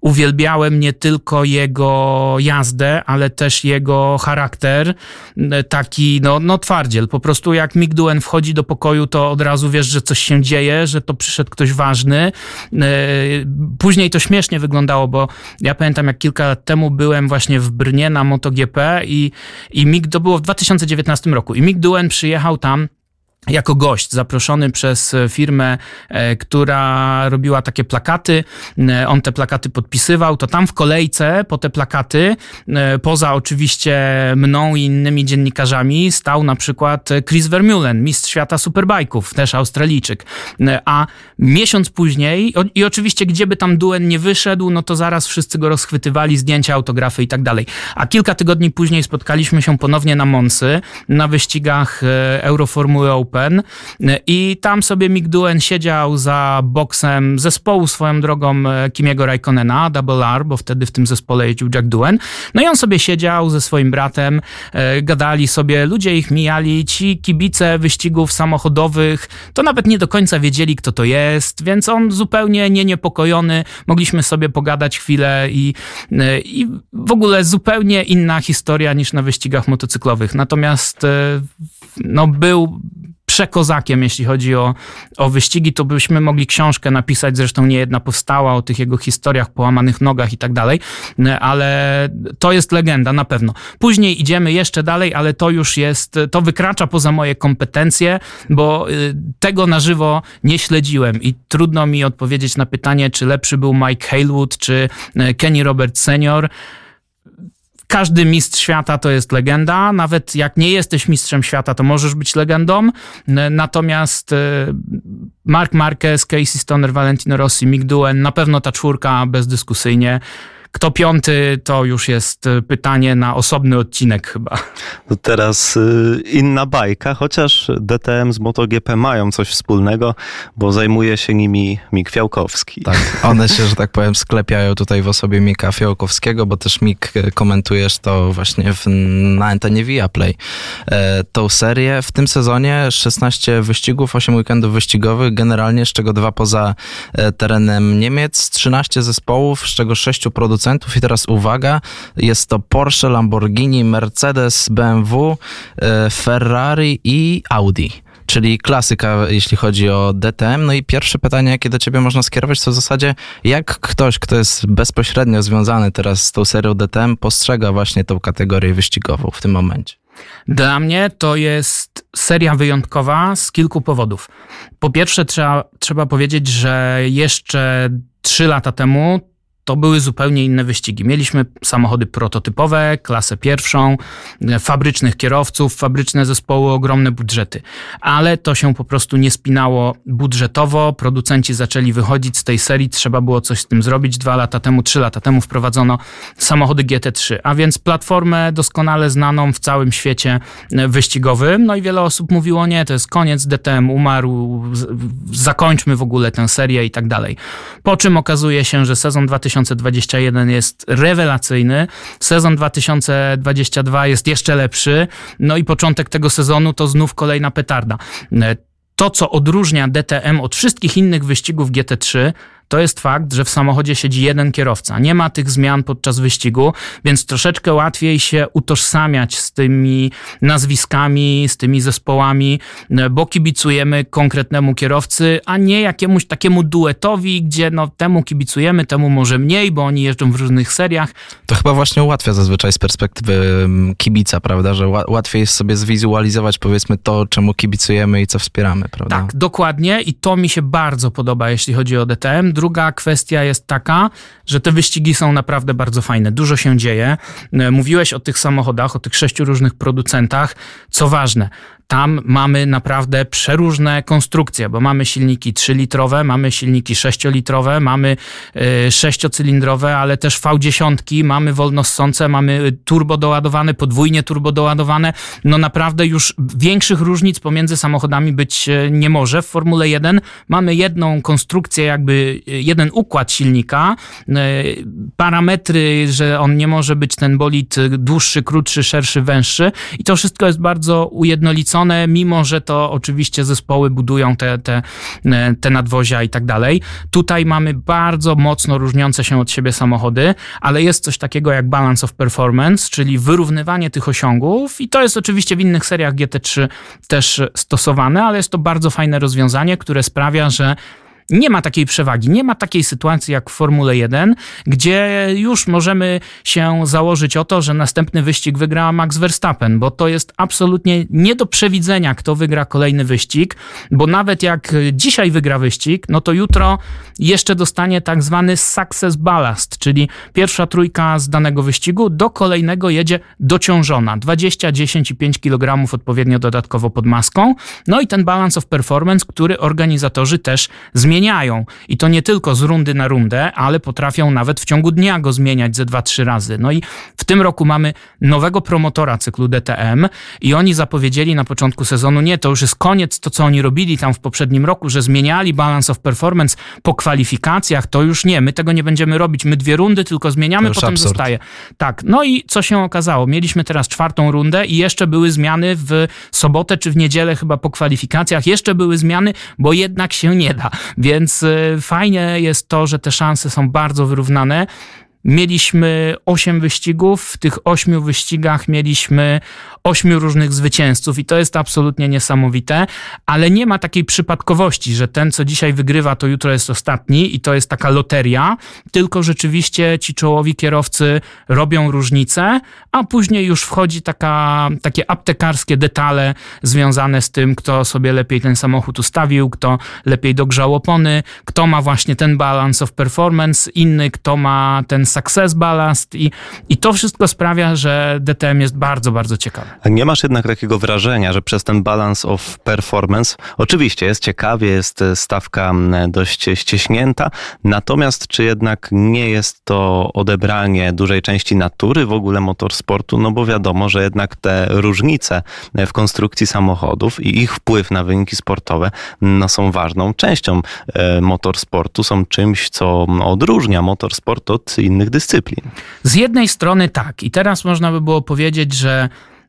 uwielbiałem nie tylko jego jazdę, ale też jego charakter, taki no, no twardziel. Po prostu jak Mick Duen wchodzi do pokoju, to od razu wiesz, że coś się dzieje, że to przyszedł ktoś ważny. E, później to śmiesznie wyglądało, bo ja pamiętam jak kilka lat temu byłem właśnie w Brnie na MotoGP i, i Mick, to było w 2019 roku i Mick Duen przyjechał tam jako gość zaproszony przez firmę, e, która robiła takie plakaty. E, on te plakaty podpisywał, to tam w kolejce po te plakaty, e, poza oczywiście mną i innymi dziennikarzami, stał na przykład Chris Vermeulen, mistrz świata superbajków, też Australijczyk. A miesiąc później, i oczywiście gdzie by tam Duen nie wyszedł, no to zaraz wszyscy go rozchwytywali, zdjęcia, autografy i tak dalej. A kilka tygodni później spotkaliśmy się ponownie na Monsy, na wyścigach Euroformuły Open Verstappen i tam sobie Doohan siedział za boksem zespołu swoją drogą Kimiego Raikkonena, Double R, bo wtedy w tym zespole jeździł Jack Doohan. No i on sobie siedział ze swoim bratem, gadali sobie, ludzie ich mijali, ci kibice wyścigów samochodowych, to nawet nie do końca wiedzieli, kto to jest, więc on zupełnie nie niepokojony, mogliśmy sobie pogadać chwilę i, i w ogóle zupełnie inna historia niż na wyścigach motocyklowych. Natomiast e, no, był przekozakiem, jeśli chodzi o, o wyścigi, to byśmy mogli książkę napisać, zresztą nie jedna powstała o tych jego historiach, połamanych nogach i tak dalej, ale to jest legenda na pewno. Później idziemy jeszcze dalej, ale to już jest, to wykracza poza moje kompetencje, bo y, tego na żywo nie śledziłem i trudno mi odpowiedzieć na pytanie, czy lepszy był Mike Haywood, czy y, Kenny Robert Senior. Każdy mistrz świata to jest legenda. Nawet jak nie jesteś mistrzem świata, to możesz być legendą. Natomiast e, Mark Marquez, Casey Stoner, Valentino Rossi, Mick Doohan, na pewno ta czwórka bezdyskusyjnie. Kto piąty, to już jest y, pytanie na osobny odcinek chyba. To teraz y, inna bajka, chociaż DTM z MotoGP mają coś wspólnego, bo zajmuje się nimi Mik Fiałkowski. Tak, one się, że tak powiem, sklepiają tutaj w osobie Mika Fiałkowskiego, bo też Mik y, komentujesz to właśnie w, na antenie Viaplay. E, tą serię w tym sezonie 16 wyścigów, 8 weekendów wyścigowych, generalnie z czego dwa poza e, terenem Niemiec, 13 zespołów, z czego 6 producentów producentów i teraz uwaga, jest to Porsche, Lamborghini, Mercedes, BMW, e, Ferrari i Audi czyli klasyka, jeśli chodzi o DTM. No i pierwsze pytanie, jakie do ciebie można skierować, to w zasadzie jak ktoś, kto jest bezpośrednio związany teraz z tą serią DTM, postrzega właśnie tą kategorię wyścigową w tym momencie? Dla mnie to jest seria wyjątkowa z kilku powodów. Po pierwsze, trzeba, trzeba powiedzieć, że jeszcze trzy lata temu to były zupełnie inne wyścigi. Mieliśmy samochody prototypowe, klasę pierwszą, fabrycznych kierowców, fabryczne zespoły, ogromne budżety. Ale to się po prostu nie spinało budżetowo. Producenci zaczęli wychodzić z tej serii, trzeba było coś z tym zrobić. Dwa lata temu, trzy lata temu wprowadzono samochody GT3, a więc platformę doskonale znaną w całym świecie wyścigowym. No i wiele osób mówiło, nie, to jest koniec, DTM umarł, zakończmy w ogóle tę serię i tak dalej. Po czym okazuje się, że sezon 2000 2021 jest rewelacyjny, sezon 2022 jest jeszcze lepszy, no i początek tego sezonu to znów kolejna petarda. To, co odróżnia DTM od wszystkich innych wyścigów GT3, to jest fakt, że w samochodzie siedzi jeden kierowca. Nie ma tych zmian podczas wyścigu, więc troszeczkę łatwiej się utożsamiać z tymi nazwiskami, z tymi zespołami, bo kibicujemy konkretnemu kierowcy, a nie jakiemuś takiemu duetowi, gdzie no temu kibicujemy, temu może mniej, bo oni jeżdżą w różnych seriach. To chyba właśnie ułatwia zazwyczaj z perspektywy mm, kibica, prawda, że łatwiej jest sobie zwizualizować powiedzmy to, czemu kibicujemy i co wspieramy, prawda? Tak, dokładnie i to mi się bardzo podoba, jeśli chodzi o DTM. Druga kwestia jest taka, że te wyścigi są naprawdę bardzo fajne. Dużo się dzieje. E, mówiłeś o tych samochodach, o tych sześciu różnych producentach. Co ważne, tam mamy naprawdę przeróżne konstrukcje, bo mamy silniki 3-litrowe, mamy silniki 6-litrowe, mamy 6-cylindrowe, e, ale też V10, mamy wolnossące, mamy turbo doładowane, podwójnie turbo doładowane. No naprawdę już większych różnic pomiędzy samochodami być e, nie może. W Formule 1 mamy jedną konstrukcję, jakby e, jeden układ silnika, parametry, że on nie może być ten bolid dłuższy, krótszy, szerszy, węższy i to wszystko jest bardzo ujednolicone mimo że to oczywiście zespoły budują te, te, te nadwozia i tak dalej. Tutaj mamy bardzo mocno różniące się od siebie samochody, ale jest coś takiego jak balance of performance, czyli wyrównywanie tych osiągów i to jest oczywiście w innych seriach GT3 też stosowane, ale jest to bardzo fajne rozwiązanie, które sprawia, że nie ma takiej przewagi, nie ma takiej sytuacji jak w Formule 1, gdzie już możemy się założyć o to, że następny wyścig wygra Max Verstappen, bo to jest absolutnie nie do przewidzenia, kto wygra kolejny wyścig, bo nawet jak dzisiaj wygra wyścig, no to jutro jeszcze dostanie tak zwany success ballast, czyli pierwsza trójka z danego wyścigu do kolejnego jedzie dociążona, 20, 10 i 5 kg odpowiednio dodatkowo pod maską. No i ten balance of performance, który organizatorzy też zmienili zmieniają. I to nie tylko z rundy na rundę, ale potrafią nawet w ciągu dnia go zmieniać ze dwa, trzy razy. No i w tym roku mamy nowego promotora cyklu DTM i oni zapowiedzieli na początku sezonu, nie, to już jest koniec to, co oni robili tam w poprzednim roku, że zmieniali balance of performance po kwalifikacjach, to już nie, my tego nie będziemy robić, my dwie rundy tylko zmieniamy, potem absurd. zostaje. Tak, no i co się okazało? Mieliśmy teraz czwartą rundę i jeszcze były zmiany w sobotę czy w niedzielę chyba po kwalifikacjach, jeszcze były zmiany, bo jednak się nie da. Więc y, fajnie jest to, że te szanse są bardzo wyrównane. Mieliśmy osiem wyścigów, w tych ośmiu wyścigach mieliśmy ośmiu różnych zwycięzców i to jest absolutnie niesamowite, ale nie ma takiej przypadkowości, że ten, co dzisiaj wygrywa, to jutro jest ostatni i to jest taka loteria, tylko rzeczywiście ci czołowi kierowcy robią różnicę, a później już wchodzi taka, takie aptekarskie detale związane z tym, kto sobie lepiej ten samochód ustawił, kto lepiej dogrzał opony, kto ma właśnie ten balance of performance, inny, kto ma ten success ballast i, i to wszystko sprawia, że DTM jest bardzo, bardzo ciekawy. Nie masz jednak takiego wrażenia, że przez ten balance of performance, oczywiście jest ciekawie, jest stawka dość ścieśnięta, natomiast czy jednak nie jest to odebranie dużej części natury w ogóle motorsportu, no bo wiadomo, że jednak te różnice w konstrukcji samochodów i ich wpływ na wyniki sportowe no, są ważną częścią e, motorsportu, są czymś, co odróżnia motorsport od innych dyscyplin. Z jednej strony tak i teraz można by było powiedzieć, że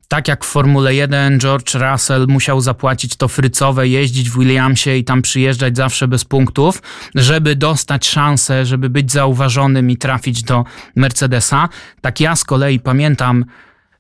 tak jak w Formule 1 George Russell musiał zapłacić to frycowe, jeździć w Williamsie i tam przyjeżdżać zawsze bez punktów, żeby dostać szansę, żeby być zauważonym i trafić do Mercedesa. Tak ja z kolei pamiętam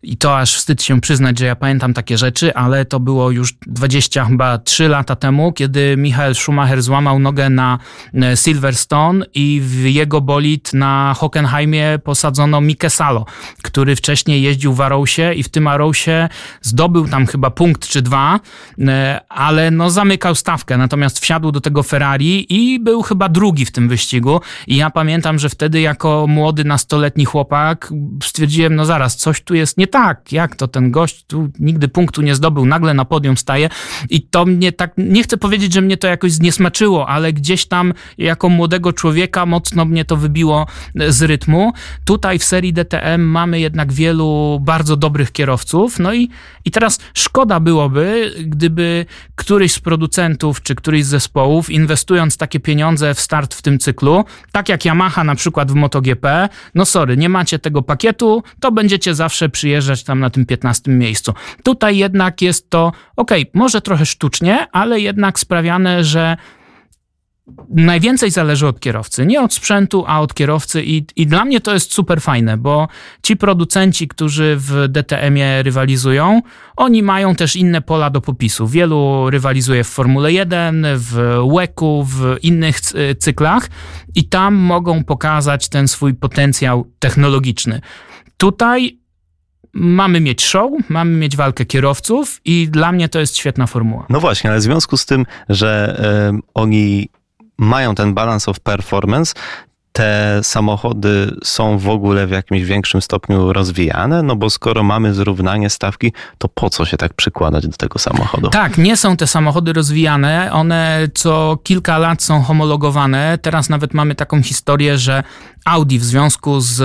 i to aż wstyd się przyznać, że ja pamiętam takie rzeczy, ale to było już 20, chyba 3 lata temu, kiedy Michael Schumacher złamał nogę na e, Silverstone i w jego bolid na Hockenheimie posadzono Mike Salo, który wcześniej jeździł w Arrowsie i w tym Arrowsie zdobył tam chyba punkt czy dwa, e, ale no zamykał stawkę, natomiast wsiadł do tego Ferrari i był chyba drugi w tym wyścigu. I ja pamiętam, że wtedy jako młody nastoletni chłopak stwierdziłem, no zaraz, coś tu jest nie tak, jak to ten gość tu nigdy punktu nie zdobył, nagle na podium staje i to mnie tak, nie chcę powiedzieć, że mnie to jakoś zniesmaczyło, ale gdzieś tam jako młodego człowieka mocno mnie to wybiło z rytmu. Tutaj w serii DTM mamy jednak wielu bardzo dobrych kierowców, no i, i teraz szkoda byłoby, gdyby któryś z producentów czy któryś z zespołów, inwestując takie pieniądze w start w tym cyklu, tak jak Yamaha na przykład w MotoGP, no sorry, nie macie tego pakietu, to będziecie zawsze przyjeżdżać przyjeżdżać tam na tym 15 miejscu. Tutaj jednak jest to, ok, może trochę sztucznie, ale jednak sprawiane, że najwięcej zależy od kierowcy. Nie od sprzętu, a od kierowcy i, i dla mnie to jest super fajne, bo ci producenci, którzy w DTM-ie rywalizują, oni mają też inne pola do popisu. Wielu rywalizuje w Formule 1, w WEC-u, w innych cyklach i tam mogą pokazać ten swój potencjał technologiczny. Tutaj mamy mieć show, mamy mieć walkę kierowców i dla mnie to jest świetna formuła. No właśnie, ale w związku z tym, że y, oni mają ten balance of performance, te samochody są w ogóle w jakimś większym stopniu rozwijane? No bo skoro mamy zrównanie stawki, to po co się tak przykładać do tego samochodu? Tak, nie są te samochody rozwijane. One co kilka lat są homologowane. Teraz nawet mamy taką historię, że Audi w związku z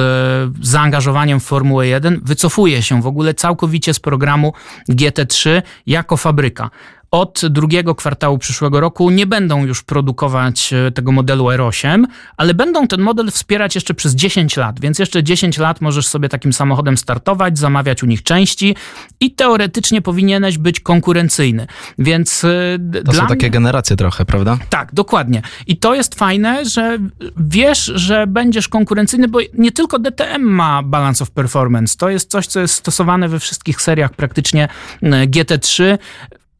zaangażowaniem w Formułę 1 wycofuje się w ogóle całkowicie z programu GT3 jako fabryka od drugiego kwartału przyszłego roku nie będą już produkować e, tego modelu R8, ale będą ten model wspierać jeszcze przez 10 lat, więc jeszcze 10 lat możesz sobie takim samochodem startować, zamawiać u nich części i teoretycznie powinieneś być konkurencyjny. Więc e, to są takie generacje trochę, prawda? Tak, dokładnie. I to jest fajne, że wiesz, że będziesz konkurencyjny, bo nie tylko DTM ma balance of performance. To jest coś, co jest stosowane we wszystkich seriach praktycznie e, GT3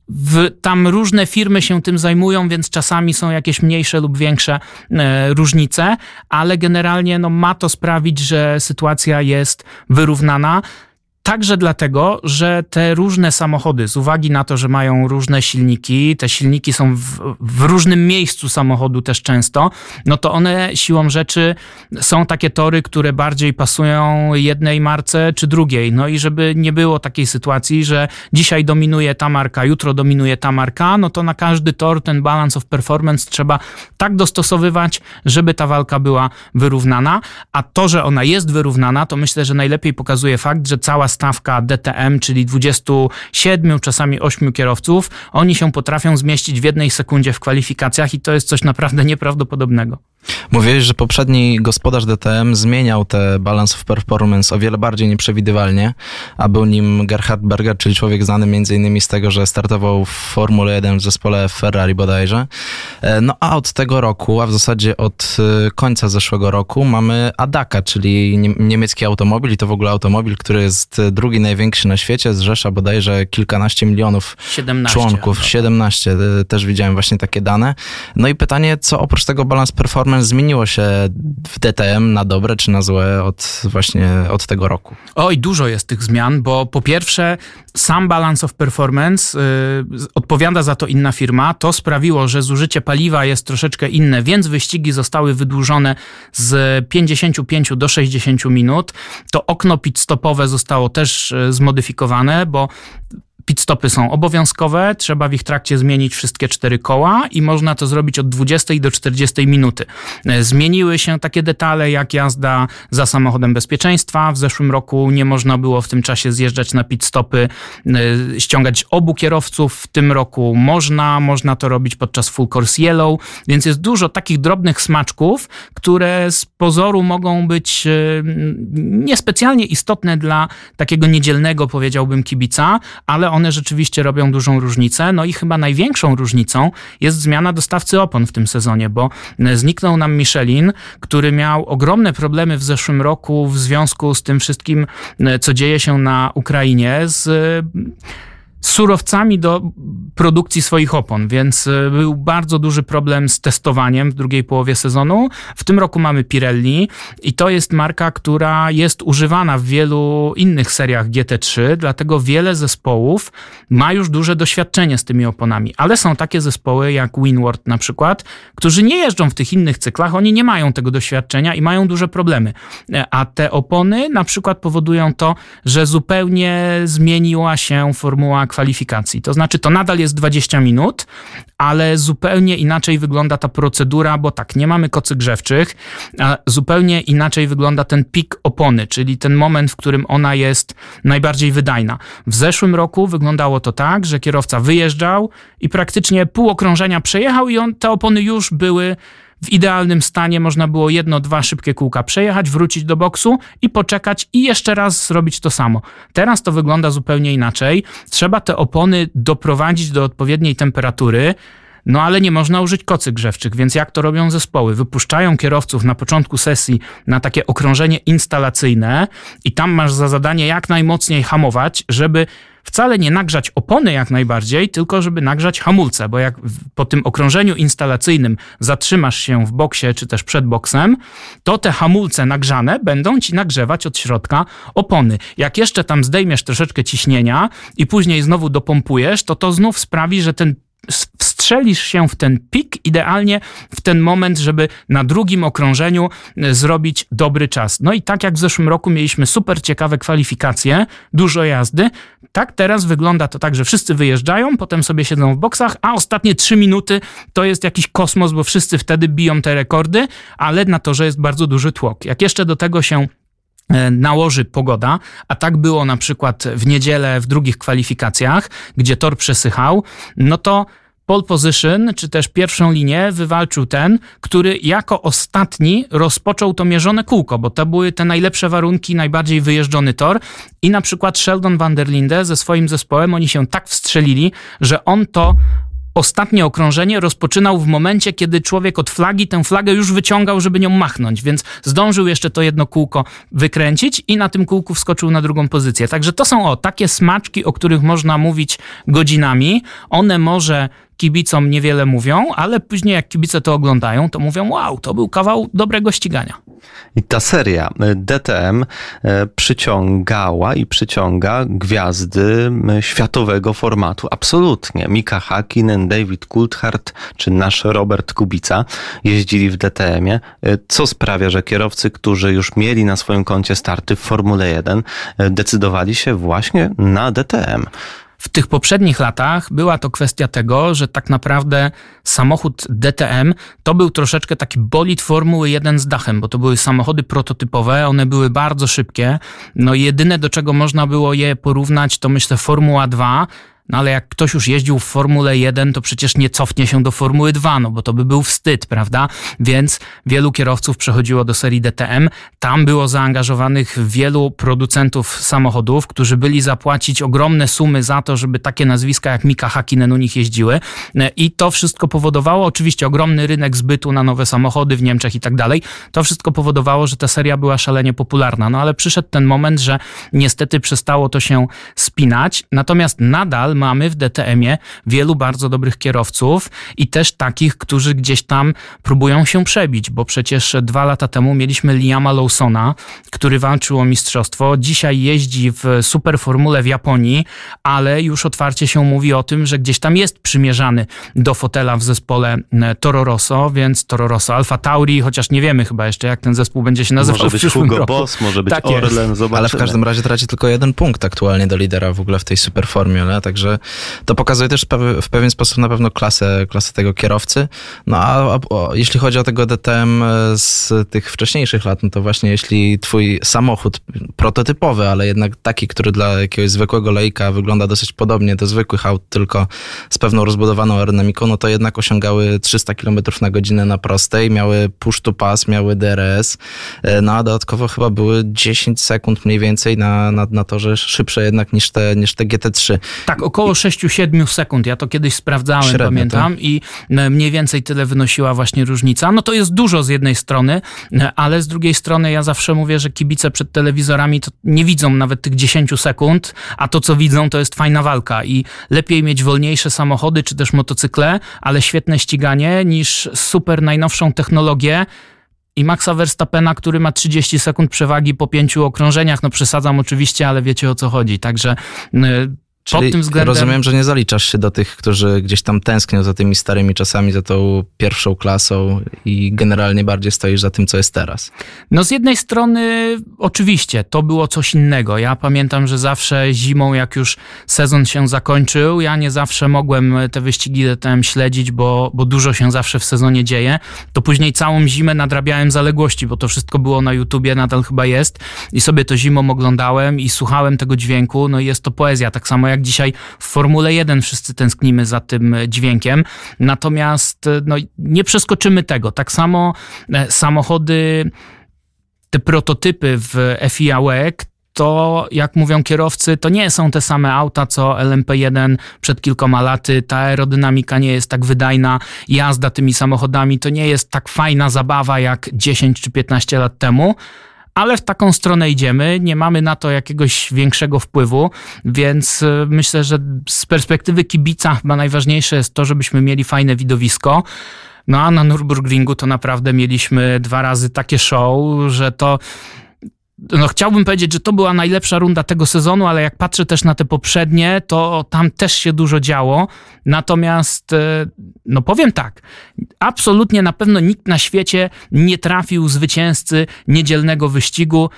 w, tam różne firmy się tym zajmują, więc czasami są jakieś mniejsze lub większe e, różnice, ale generalnie no, ma to sprawić, że sytuacja jest wyrównana. Także dlatego, że te różne samochody, z uwagi na to, że mają różne silniki, te silniki są w, w, różnym miejscu samochodu też często, no to one siłą rzeczy są takie tory, które bardziej pasują jednej marce czy drugiej. No i żeby nie było takiej sytuacji, że dzisiaj dominuje ta marka, jutro dominuje ta marka, no to na każdy tor ten balance of performance trzeba tak dostosowywać, żeby ta walka była wyrównana. A to, że ona jest wyrównana, to myślę, że najlepiej pokazuje fakt, że cała stawka DTM, czyli 27, czasami 8 kierowców, oni się potrafią zmieścić w jednej sekundzie w kwalifikacjach i to jest coś naprawdę nieprawdopodobnego. Mówiłeś, że poprzedni gospodarz DTM zmieniał te balance of performance o wiele bardziej nieprzewidywalnie, a był nim Gerhard Berger, czyli człowiek znany między innymi z tego, że startował w Formule 1 w zespole Ferrari bodajże. E, no a od tego roku, a w zasadzie od e, końca zeszłego roku mamy Adaka, czyli niemiecki automobil i to w ogóle automobil, który jest drugi największy na świecie, zrzesza bodajże kilkanaście milionów 17, członków. No. 17, e, też widziałem właśnie takie dane. No i pytanie, co oprócz tego balance performance zmieniło się w DTM na dobre czy na złe od właśnie od tego roku? Oj, dużo jest tych zmian, bo po pierwsze sam balance of performance yy, odpowiada za to inna firma. To sprawiło, że zużycie paliwa jest troszeczkę inne, więc wyścigi zostały wydłużone z 55 do 60 minut. To okno pit stopowe zostało też y, zmodyfikowane, bo Pit stopy są obowiązkowe, trzeba w ich trakcie zmienić wszystkie cztery koła i można to zrobić od 20 do 40 minuty. E, zmieniły się takie detale jak jazda za samochodem bezpieczeństwa. W zeszłym roku nie można było w tym czasie zjeżdżać na pit stopy, e, ściągać obu kierowców. W tym roku można, można to robić podczas full course yellow, więc jest dużo takich drobnych smaczków, które z pozoru mogą być e, niespecjalnie istotne dla takiego niedzielnego, powiedziałbym, kibica, ale one rzeczywiście robią dużą różnicę. No i chyba największą różnicą jest zmiana dostawcy opon w tym sezonie, bo zniknął nam Michelin, który miał ogromne problemy w zeszłym roku w związku z tym wszystkim, co dzieje się na Ukrainie, z surowcami do produkcji swoich opon, więc e, był bardzo duży problem z testowaniem w drugiej połowie sezonu. W tym roku mamy Pirelli i to jest marka, która jest używana w wielu innych seriach GT3, dlatego wiele zespołów ma już duże doświadczenie z tymi oponami, ale są takie zespoły jak Winward na przykład, którzy nie jeżdżą w tych innych cyklach, oni nie mają tego doświadczenia i mają duże problemy. E, a te opony na przykład powodują to, że zupełnie zmieniła się formuła kwalifikacji. To znaczy, to nadal jest 20 minut, ale zupełnie inaczej wygląda ta procedura, bo tak, nie mamy kocy grzewczych, a zupełnie inaczej wygląda ten pik opony, czyli ten moment, w którym ona jest najbardziej wydajna. W zeszłym roku wyglądało to tak, że kierowca wyjeżdżał i praktycznie pół okrążenia przejechał i on, te opony już były w idealnym stanie można było jedno, dwa szybkie kółka przejechać, wrócić do boksu i poczekać i jeszcze raz zrobić to samo. Teraz to wygląda zupełnie inaczej. Trzeba te opony doprowadzić do odpowiedniej temperatury. No ale nie można użyć kocy grzewczych, więc jak to robią zespoły? Wypuszczają kierowców na początku sesji na takie okrążenie instalacyjne i tam masz za zadanie jak najmocniej hamować, żeby wcale nie nagrzać opony jak najbardziej, tylko żeby nagrzać hamulce, bo jak po tym okrążeniu instalacyjnym zatrzymasz się w boksie czy też przed boksem, to te hamulce nagrzane będą ci nagrzewać od środka opony. Jak jeszcze tam zdejmiesz troszeczkę ciśnienia i później znowu dopompujesz, to to znów sprawi, że ten wstrzelisz się w ten pik idealnie w ten moment, żeby na drugim okrążeniu e, zrobić dobry czas. No i tak jak w zeszłym roku mieliśmy super ciekawe kwalifikacje, dużo jazdy, tak teraz wygląda to tak, że wszyscy wyjeżdżają, potem sobie siedzą w boksach, a ostatnie trzy minuty to jest jakiś kosmos, bo wszyscy wtedy biją te rekordy, ale na to, że jest bardzo duży tłok. Jak jeszcze do tego się nałoży pogoda, a tak było na przykład w niedzielę w drugich kwalifikacjach, gdzie tor przesychał, no to pole position, czy też pierwszą linię wywalczył ten, który jako ostatni rozpoczął to mierzone kółko, bo to były te najlepsze warunki, najbardziej wyjeżdżony tor. I na przykład Sheldon van der Linde ze swoim zespołem, oni się tak wstrzelili, że on to ostatnie okrążenie rozpoczynał w momencie, kiedy człowiek od flagi tę flagę już wyciągał, żeby nią machnąć, więc zdążył jeszcze to jedno kółko wykręcić i na tym kółku wskoczył na drugą pozycję. Także to są o takie smaczki, o których można mówić godzinami. One może kibicom niewiele mówią, ale później jak kibice to oglądają, to mówią: Wow, to był kawał dobrego ścigania. I ta seria DTM przyciągała i przyciąga gwiazdy światowego formatu. Absolutnie. Mika Hakkinen, David Coulthard czy nasz Robert Kubica jeździli w DTM-ie, co sprawia, że kierowcy, którzy już mieli na swoim koncie starty w Formule 1, decydowali się właśnie na DTM. W tych poprzednich latach była to kwestia tego, że tak naprawdę samochód DTM to był troszeczkę taki bolid Formuły 1 z dachem, bo to były samochody prototypowe, one były bardzo szybkie. No jedyne do czego można było je porównać to myślę Formuła 2, no ale jak ktoś już jeździł w Formule 1, to przecież nie cofnie się do Formuły 2, no bo to by był wstyd, prawda? Więc wielu kierowców przechodziło do serii DTM. Tam było zaangażowanych wielu producentów samochodów, którzy byli zapłacić ogromne sumy za to, żeby takie nazwiska jak Mika Hakkinen u nich jeździły. I to wszystko powodowało, oczywiście ogromny rynek zbytu na nowe samochody w Niemczech i tak dalej. To wszystko powodowało, że ta seria była szalenie popularna. No ale przyszedł ten moment, że niestety przestało to się spinać. Natomiast nadal mamy w DTM-ie wielu bardzo dobrych kierowców i też takich, którzy gdzieś tam próbują się przebić, bo przecież dwa lata temu mieliśmy Liama Lawsona, który walczył o mistrzostwo. Dzisiaj jeździ w superformule w Japonii, ale już otwarcie się mówi o tym, że gdzieś tam jest przymierzany do fotela w zespole e, Toro Rosso, więc Toro Rosso Alfa Tauri, chociaż nie wiemy chyba jeszcze, jak ten zespół będzie się nazywał może w być przyszłym Hugo roku. Boss, może być Tak Orlen, zobaczymy. Ale w każdym razie traci tylko jeden punkt aktualnie do lidera w ogóle w tej superformule, także to pokazuje też w pewien sposób na pewno klasę, klasę tego kierowcy. No a, a jeśli chodzi o tego DTM e, z tych wcześniejszych lat, no to właśnie jeśli twój samochód prototypowy, ale jednak taki, który dla jakiegoś zwykłego laika wygląda dosyć podobnie do zwykłych aut, tylko z pewną rozbudowaną aerodynamiką, no to jednak osiągały 300 km na godzinę na prostej, miały push to pass, miały DRS, e, no a dodatkowo chyba były 10 sekund mniej więcej na, na, na torze szybsze jednak niż te, niż te GT3. Tak, około 6-7 sekund. Ja to kiedyś sprawdzałem, Średnio, pamiętam, tak? i e, mniej więcej tyle wynosiła właśnie różnica. No to jest dużo z jednej strony, e, ale z drugiej strony ja zawsze mówię, że kibice przed telewizorami to nie widzą nawet tych 10 sekund, a to co widzą to jest fajna walka i lepiej mieć wolniejsze samochody czy też motocykle, ale świetne ściganie niż super najnowszą technologię, i Maxa Verstappena, który ma 30 sekund przewagi po pięciu okrążeniach. No przesadzam oczywiście, ale wiecie o co chodzi. Także y, Czyli pod tym względem... rozumiem, że nie zaliczasz się do tych, którzy gdzieś tam tęsknią za tymi starymi czasami, za tą pierwszą klasą i generalnie bardziej stoisz za tym, co jest teraz. No z jednej strony oczywiście to było coś innego. Ja pamiętam, że zawsze zimą, jak już sezon się zakończył, ja nie zawsze mogłem te wyścigi DTM śledzić, bo, bo dużo się zawsze w sezonie dzieje. To później całą zimę nadrabiałem zaległości, bo to wszystko było na YouTubie, nadal chyba jest i sobie to zimą oglądałem i słuchałem tego dźwięku. No i jest to poezja, tak samo jak dzisiaj w Formule 1 wszyscy tęsknimy za tym dźwiękiem. Natomiast no, nie przeskoczymy tego. Tak samo e, samochody te prototypy w FIA WEC, to jak mówią kierowcy, to nie są te same auta co LMP1 przed kilkoma laty. Ta aerodynamika nie jest tak wydajna. Jazda tymi samochodami to nie jest tak fajna zabawa jak 10 czy 15 lat temu. Ale w taką stronę idziemy, nie mamy na to jakiegoś większego wpływu, więc y, myślę, że z perspektywy kibica chyba najważniejsze jest to, żebyśmy mieli fajne widowisko. No a na Nürburgringu to naprawdę mieliśmy dwa razy takie show, że to no chciałbym powiedzieć, że to była najlepsza runda tego sezonu, ale jak patrzę też na te poprzednie, to tam też się dużo działo. Natomiast, no powiem tak, absolutnie na pewno nikt na świecie nie trafił zwycięzcy niedzielnego wyścigu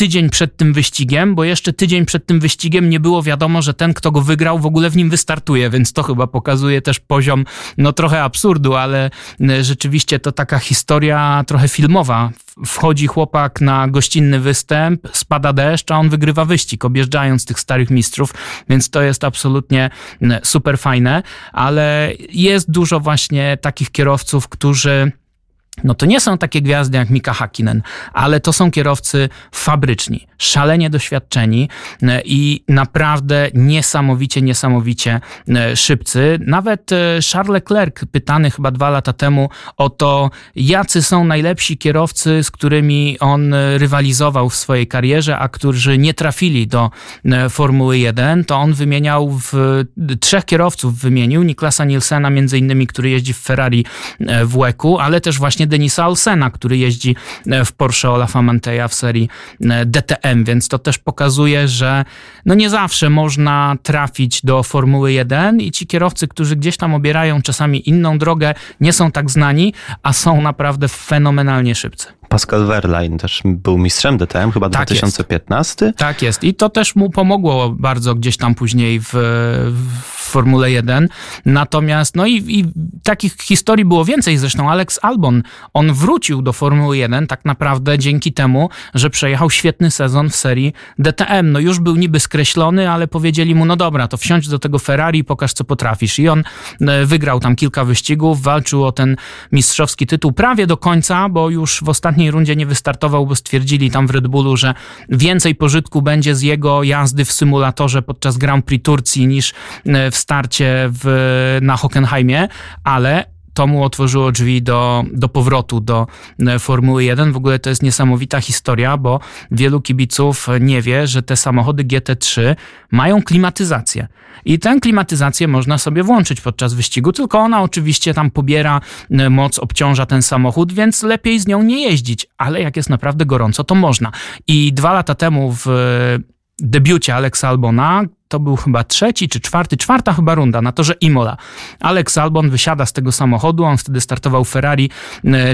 tydzień przed tym wyścigiem, bo jeszcze tydzień przed tym wyścigiem nie było wiadomo, że ten, kto go wygrał, w ogóle w nim wystartuje, więc to chyba pokazuje też poziom, no trochę absurdu, ale rzeczywiście to taka historia trochę filmowa. Wchodzi chłopak na gościnny występ, spada deszcz, a on wygrywa wyścig, objeżdżając tych starych mistrzów, więc to jest absolutnie super fajne, ale jest dużo właśnie takich kierowców, którzy no to nie są takie gwiazdy jak Mika Hakkinen, ale to są kierowcy fabryczni, szalenie doświadczeni e, i naprawdę niesamowicie, niesamowicie e, szybcy. Nawet e, Charles Leclerc, pytany chyba dwa lata temu o to, jacy są najlepsi kierowcy, z którymi on rywalizował w swojej karierze, a którzy nie trafili do Formuły 1, to on wymieniał w, trzech kierowców wymienił, Niklasa Nielsena między innymi, który jeździ w Ferrari w WEC-u, ale też właśnie Denisa Olsena, który jeździ w Porsche Olafa Manteja w serii DTM, więc to też pokazuje, że no nie zawsze można trafić do Formuły 1 i ci kierowcy, którzy gdzieś tam obierają czasami inną drogę, nie są tak znani, a są naprawdę fenomenalnie szybcy. Pascal Wehrlein też był mistrzem DTM, chyba tak 2015. Jest. Tak jest. I to też mu pomogło bardzo gdzieś tam później w, w Formule 1. Natomiast, no i, i, takich historii było więcej. Zresztą Alex Albon, on wrócił do Formuły 1 tak naprawdę dzięki temu, że przejechał świetny sezon w serii DTM. No już był niby skreślony, ale powiedzieli mu, no dobra, to wsiądź do tego Ferrari i pokaż, co potrafisz. I on e, wygrał tam kilka wyścigów, walczył o ten mistrzowski tytuł prawie do końca, bo już w rundzie nie wystartował, bo stwierdzili tam w Red Bullu, że więcej pożytku będzie z jego jazdy w symulatorze podczas Grand Prix Turcji niż e, w starcie w, na Hockenheimie, ale to mu otworzyło drzwi do, do powrotu do e, Formuły 1. W ogóle to jest niesamowita historia, bo wielu kibiców nie wie, że te samochody GT3 mają klimatyzację. I tę klimatyzację można sobie włączyć podczas wyścigu, tylko ona oczywiście tam pobiera e, moc, obciąża ten samochód, więc lepiej z nią nie jeździć. Ale jak jest naprawdę gorąco, to można. I dwa lata temu w debiucie Alexa Albona, to był chyba trzeci czy czwarty, czwarta chyba runda na torze Imola. Alex Albon wysiada z tego samochodu, on wtedy startował Ferrari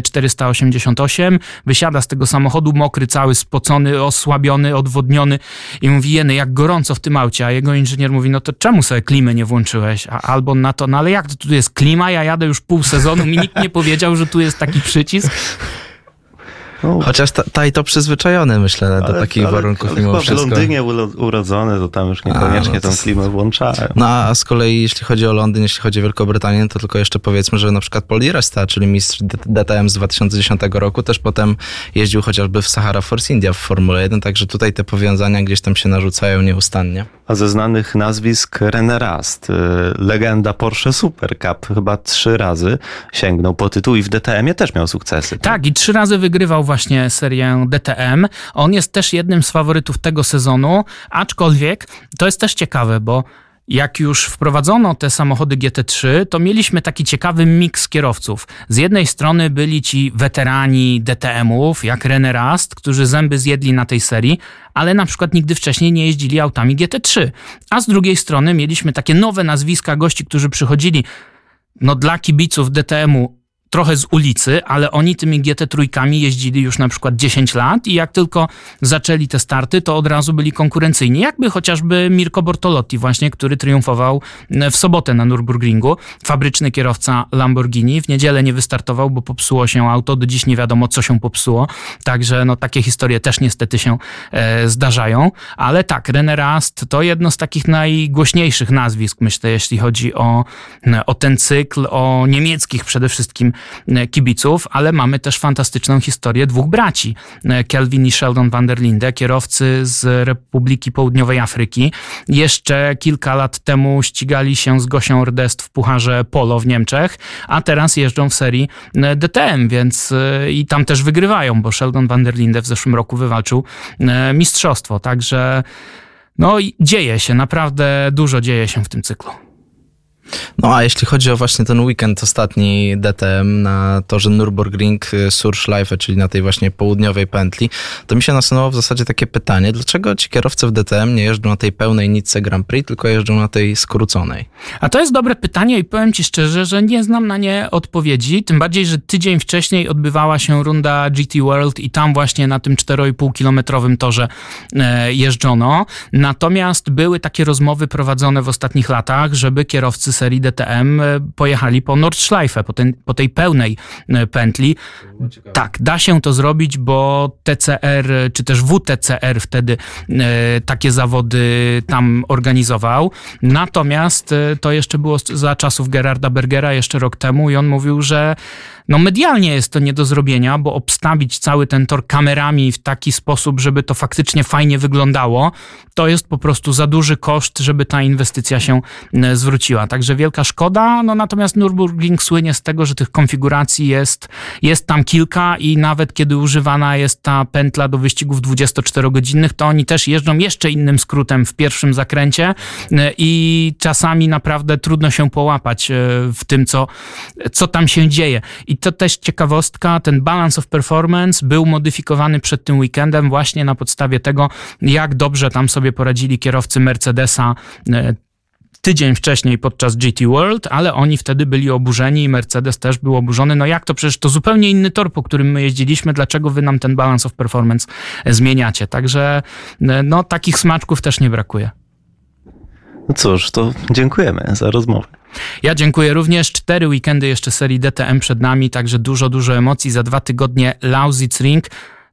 488, e, wysiada z tego samochodu mokry, cały spocony, osłabiony, odwodniony i mówi, jeny, jak gorąco w tym aucie, a jego inżynier mówi, no to czemu sobie klimy nie włączyłeś? A Albon na to, no ale jak to tu jest klima, ja jadę już pół sezonu, mi nikt nie powiedział, że tu jest taki przycisk. No. Chociaż ta, ta, i to przyzwyczajony, myślę, do ale, takich ale, warunków ale mimo wszystko. w Londynie urodzony, to tam już niekoniecznie a, no tą klimę włączałem. No a z kolei jeśli chodzi o Londyn, jeśli chodzi o Wielką Brytanię, to tylko jeszcze powiedzmy, że na przykład Paul di Resta, czyli mistrz DTM z 2010 roku, też potem jeździł chociażby w Sahara Force India w Formule 1, także tutaj te powiązania gdzieś tam się narzucają nieustannie. A ze znanych nazwisk René Rast, y, legenda Porsche Super Cup, chyba trzy razy sięgnął po tytuł i w DTM-ie też miał sukcesy. Tak, i trzy razy wygrywał właśnie serię DTM. On jest też jednym z faworytów tego sezonu, aczkolwiek to jest też ciekawe, bo jak już wprowadzono te samochody GT3, to mieliśmy taki ciekawy miks kierowców. Z jednej strony byli ci weterani DTM-ów, jak René Rast, którzy zęby zjedli na tej serii, ale na przykład nigdy wcześniej nie jeździli autami GT3. A z drugiej strony mieliśmy takie nowe nazwiska gości, którzy przychodzili no, dla kibiców DTM-u trochę z ulicy, ale oni tymi GT trójkami jeździli już na przykład 10 lat i jak tylko zaczęli te starty, to od razu byli konkurencyjni. Jakby chociażby Mirko Bortolotti właśnie, który triumfował e, w sobotę na Nürburgringu. Fabryczny kierowca Lamborghini. W niedzielę nie wystartował, bo popsuło się auto. Do dziś nie wiadomo, co się popsuło. Także no, takie historie też niestety się e, zdarzają. Ale tak, René Rast to jedno z takich najgłośniejszych nazwisk, myślę, jeśli chodzi o, o ten cykl, o niemieckich przede wszystkim E, kibiców, ale mamy też fantastyczną historię dwóch braci, e, Kelvin i Sheldon van der Linde, kierowcy z Republiki Południowej Afryki. Jeszcze kilka lat temu ścigali się z Gosią Rdest w Pucharze Polo w Niemczech, a teraz jeżdżą w serii e, DTM, więc i tam też wygrywają, bo Sheldon van der Linde w zeszłym roku wywalczył mistrzostwo, także no dzieje się, naprawdę dużo dzieje się w tym cyklu. No a jeśli chodzi o właśnie ten weekend ostatni DTM na torze Nürburgring y, Surschleife, czyli na tej właśnie południowej pętli, to mi się nasunęło w zasadzie takie pytanie, dlaczego ci kierowcy w DTM nie jeżdżą na tej pełnej nitce Grand Prix, tylko jeżdżą na tej skróconej? A to jest dobre pytanie i powiem ci szczerze, że nie znam na nie odpowiedzi, tym bardziej, że tydzień wcześniej odbywała się runda GT World i tam właśnie na tym 4,5 kilometrowym torze e, jeżdżono. Natomiast były takie rozmowy prowadzone w ostatnich latach, żeby kierowcy serii DTM e, pojechali po Nordschleife, po, ten, po tej pełnej e, pętli. Tak, da się to zrobić, bo TCR, czy też WTCR wtedy e, takie zawody tam organizował. Natomiast to jeszcze było za czasów Gerarda Bergera, jeszcze rok temu i on mówił, że no medialnie jest to nie do zrobienia, bo obstawić cały ten tor kamerami w taki sposób, żeby to faktycznie fajnie wyglądało, to jest po prostu za duży koszt, żeby ta inwestycja się zwróciła. Także także wielka szkoda. No natomiast Nürburgring słynie z tego, że tych konfiguracji jest, jest tam kilka i nawet kiedy używana jest ta pętla do wyścigów 24-godzinnych, to oni też jeżdżą jeszcze innym skrótem w pierwszym zakręcie e, i czasami naprawdę trudno się połapać e, w tym, co, co tam się dzieje. I to też ciekawostka, ten balance of performance był modyfikowany przed tym weekendem właśnie na podstawie tego, jak dobrze tam sobie poradzili kierowcy Mercedesa e, tydzień wcześniej podczas GT World, ale oni wtedy byli oburzeni i Mercedes też był oburzony. No jak to przecież to zupełnie inny tor, po którym my jeździliśmy, dlaczego wy nam ten balance of performance zmieniacie? Także no takich smaczków też nie brakuje. No cóż, to dziękujemy za rozmowę. Ja dziękuję również. Cztery weekendy jeszcze serii DTM przed nami, także dużo, dużo emocji. Za dwa tygodnie Lausitz Ring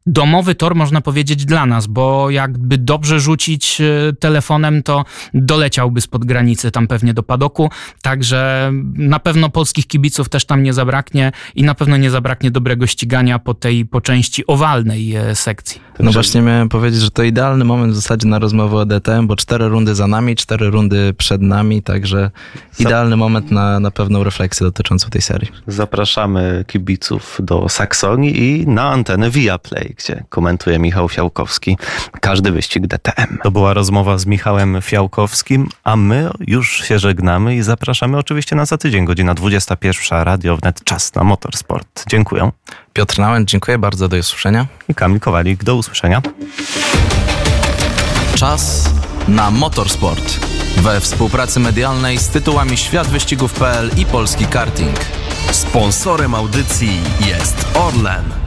domowy tor, można powiedzieć, dla nas, bo jakby dobrze rzucić e, telefonem, to doleciałby spod granicy tam pewnie do padoku, także na pewno polskich kibiców też tam nie zabraknie i na pewno nie zabraknie dobrego ścigania po tej, po części owalnej e, sekcji. No właśnie miałem powiedzieć, że to idealny moment w zasadzie na rozmowę o DTM, bo cztery rundy za nami, cztery rundy przed nami, także idealny moment na, na pewną refleksję dotyczącą tej serii. Zapraszamy kibiców do Saksonii i na antenę Viaplay gdzie komentuje Michał Fiałkowski każdy wyścig DTM. To była rozmowa z Michałem Fiałkowskim, a my już się żegnamy i zapraszamy oczywiście na za tydzień, godzina 21, Radio Wnet, czas na motorsport. Dziękuję. Piotr Nałęcz, dziękuję bardzo, do usłyszenia. I Kamil Kowalik, do usłyszenia. Czas na motorsport. We współpracy medialnej z tytułami Świat Wyścigów.pl i Polski Karting. Sponsorem audycji jest Orlen.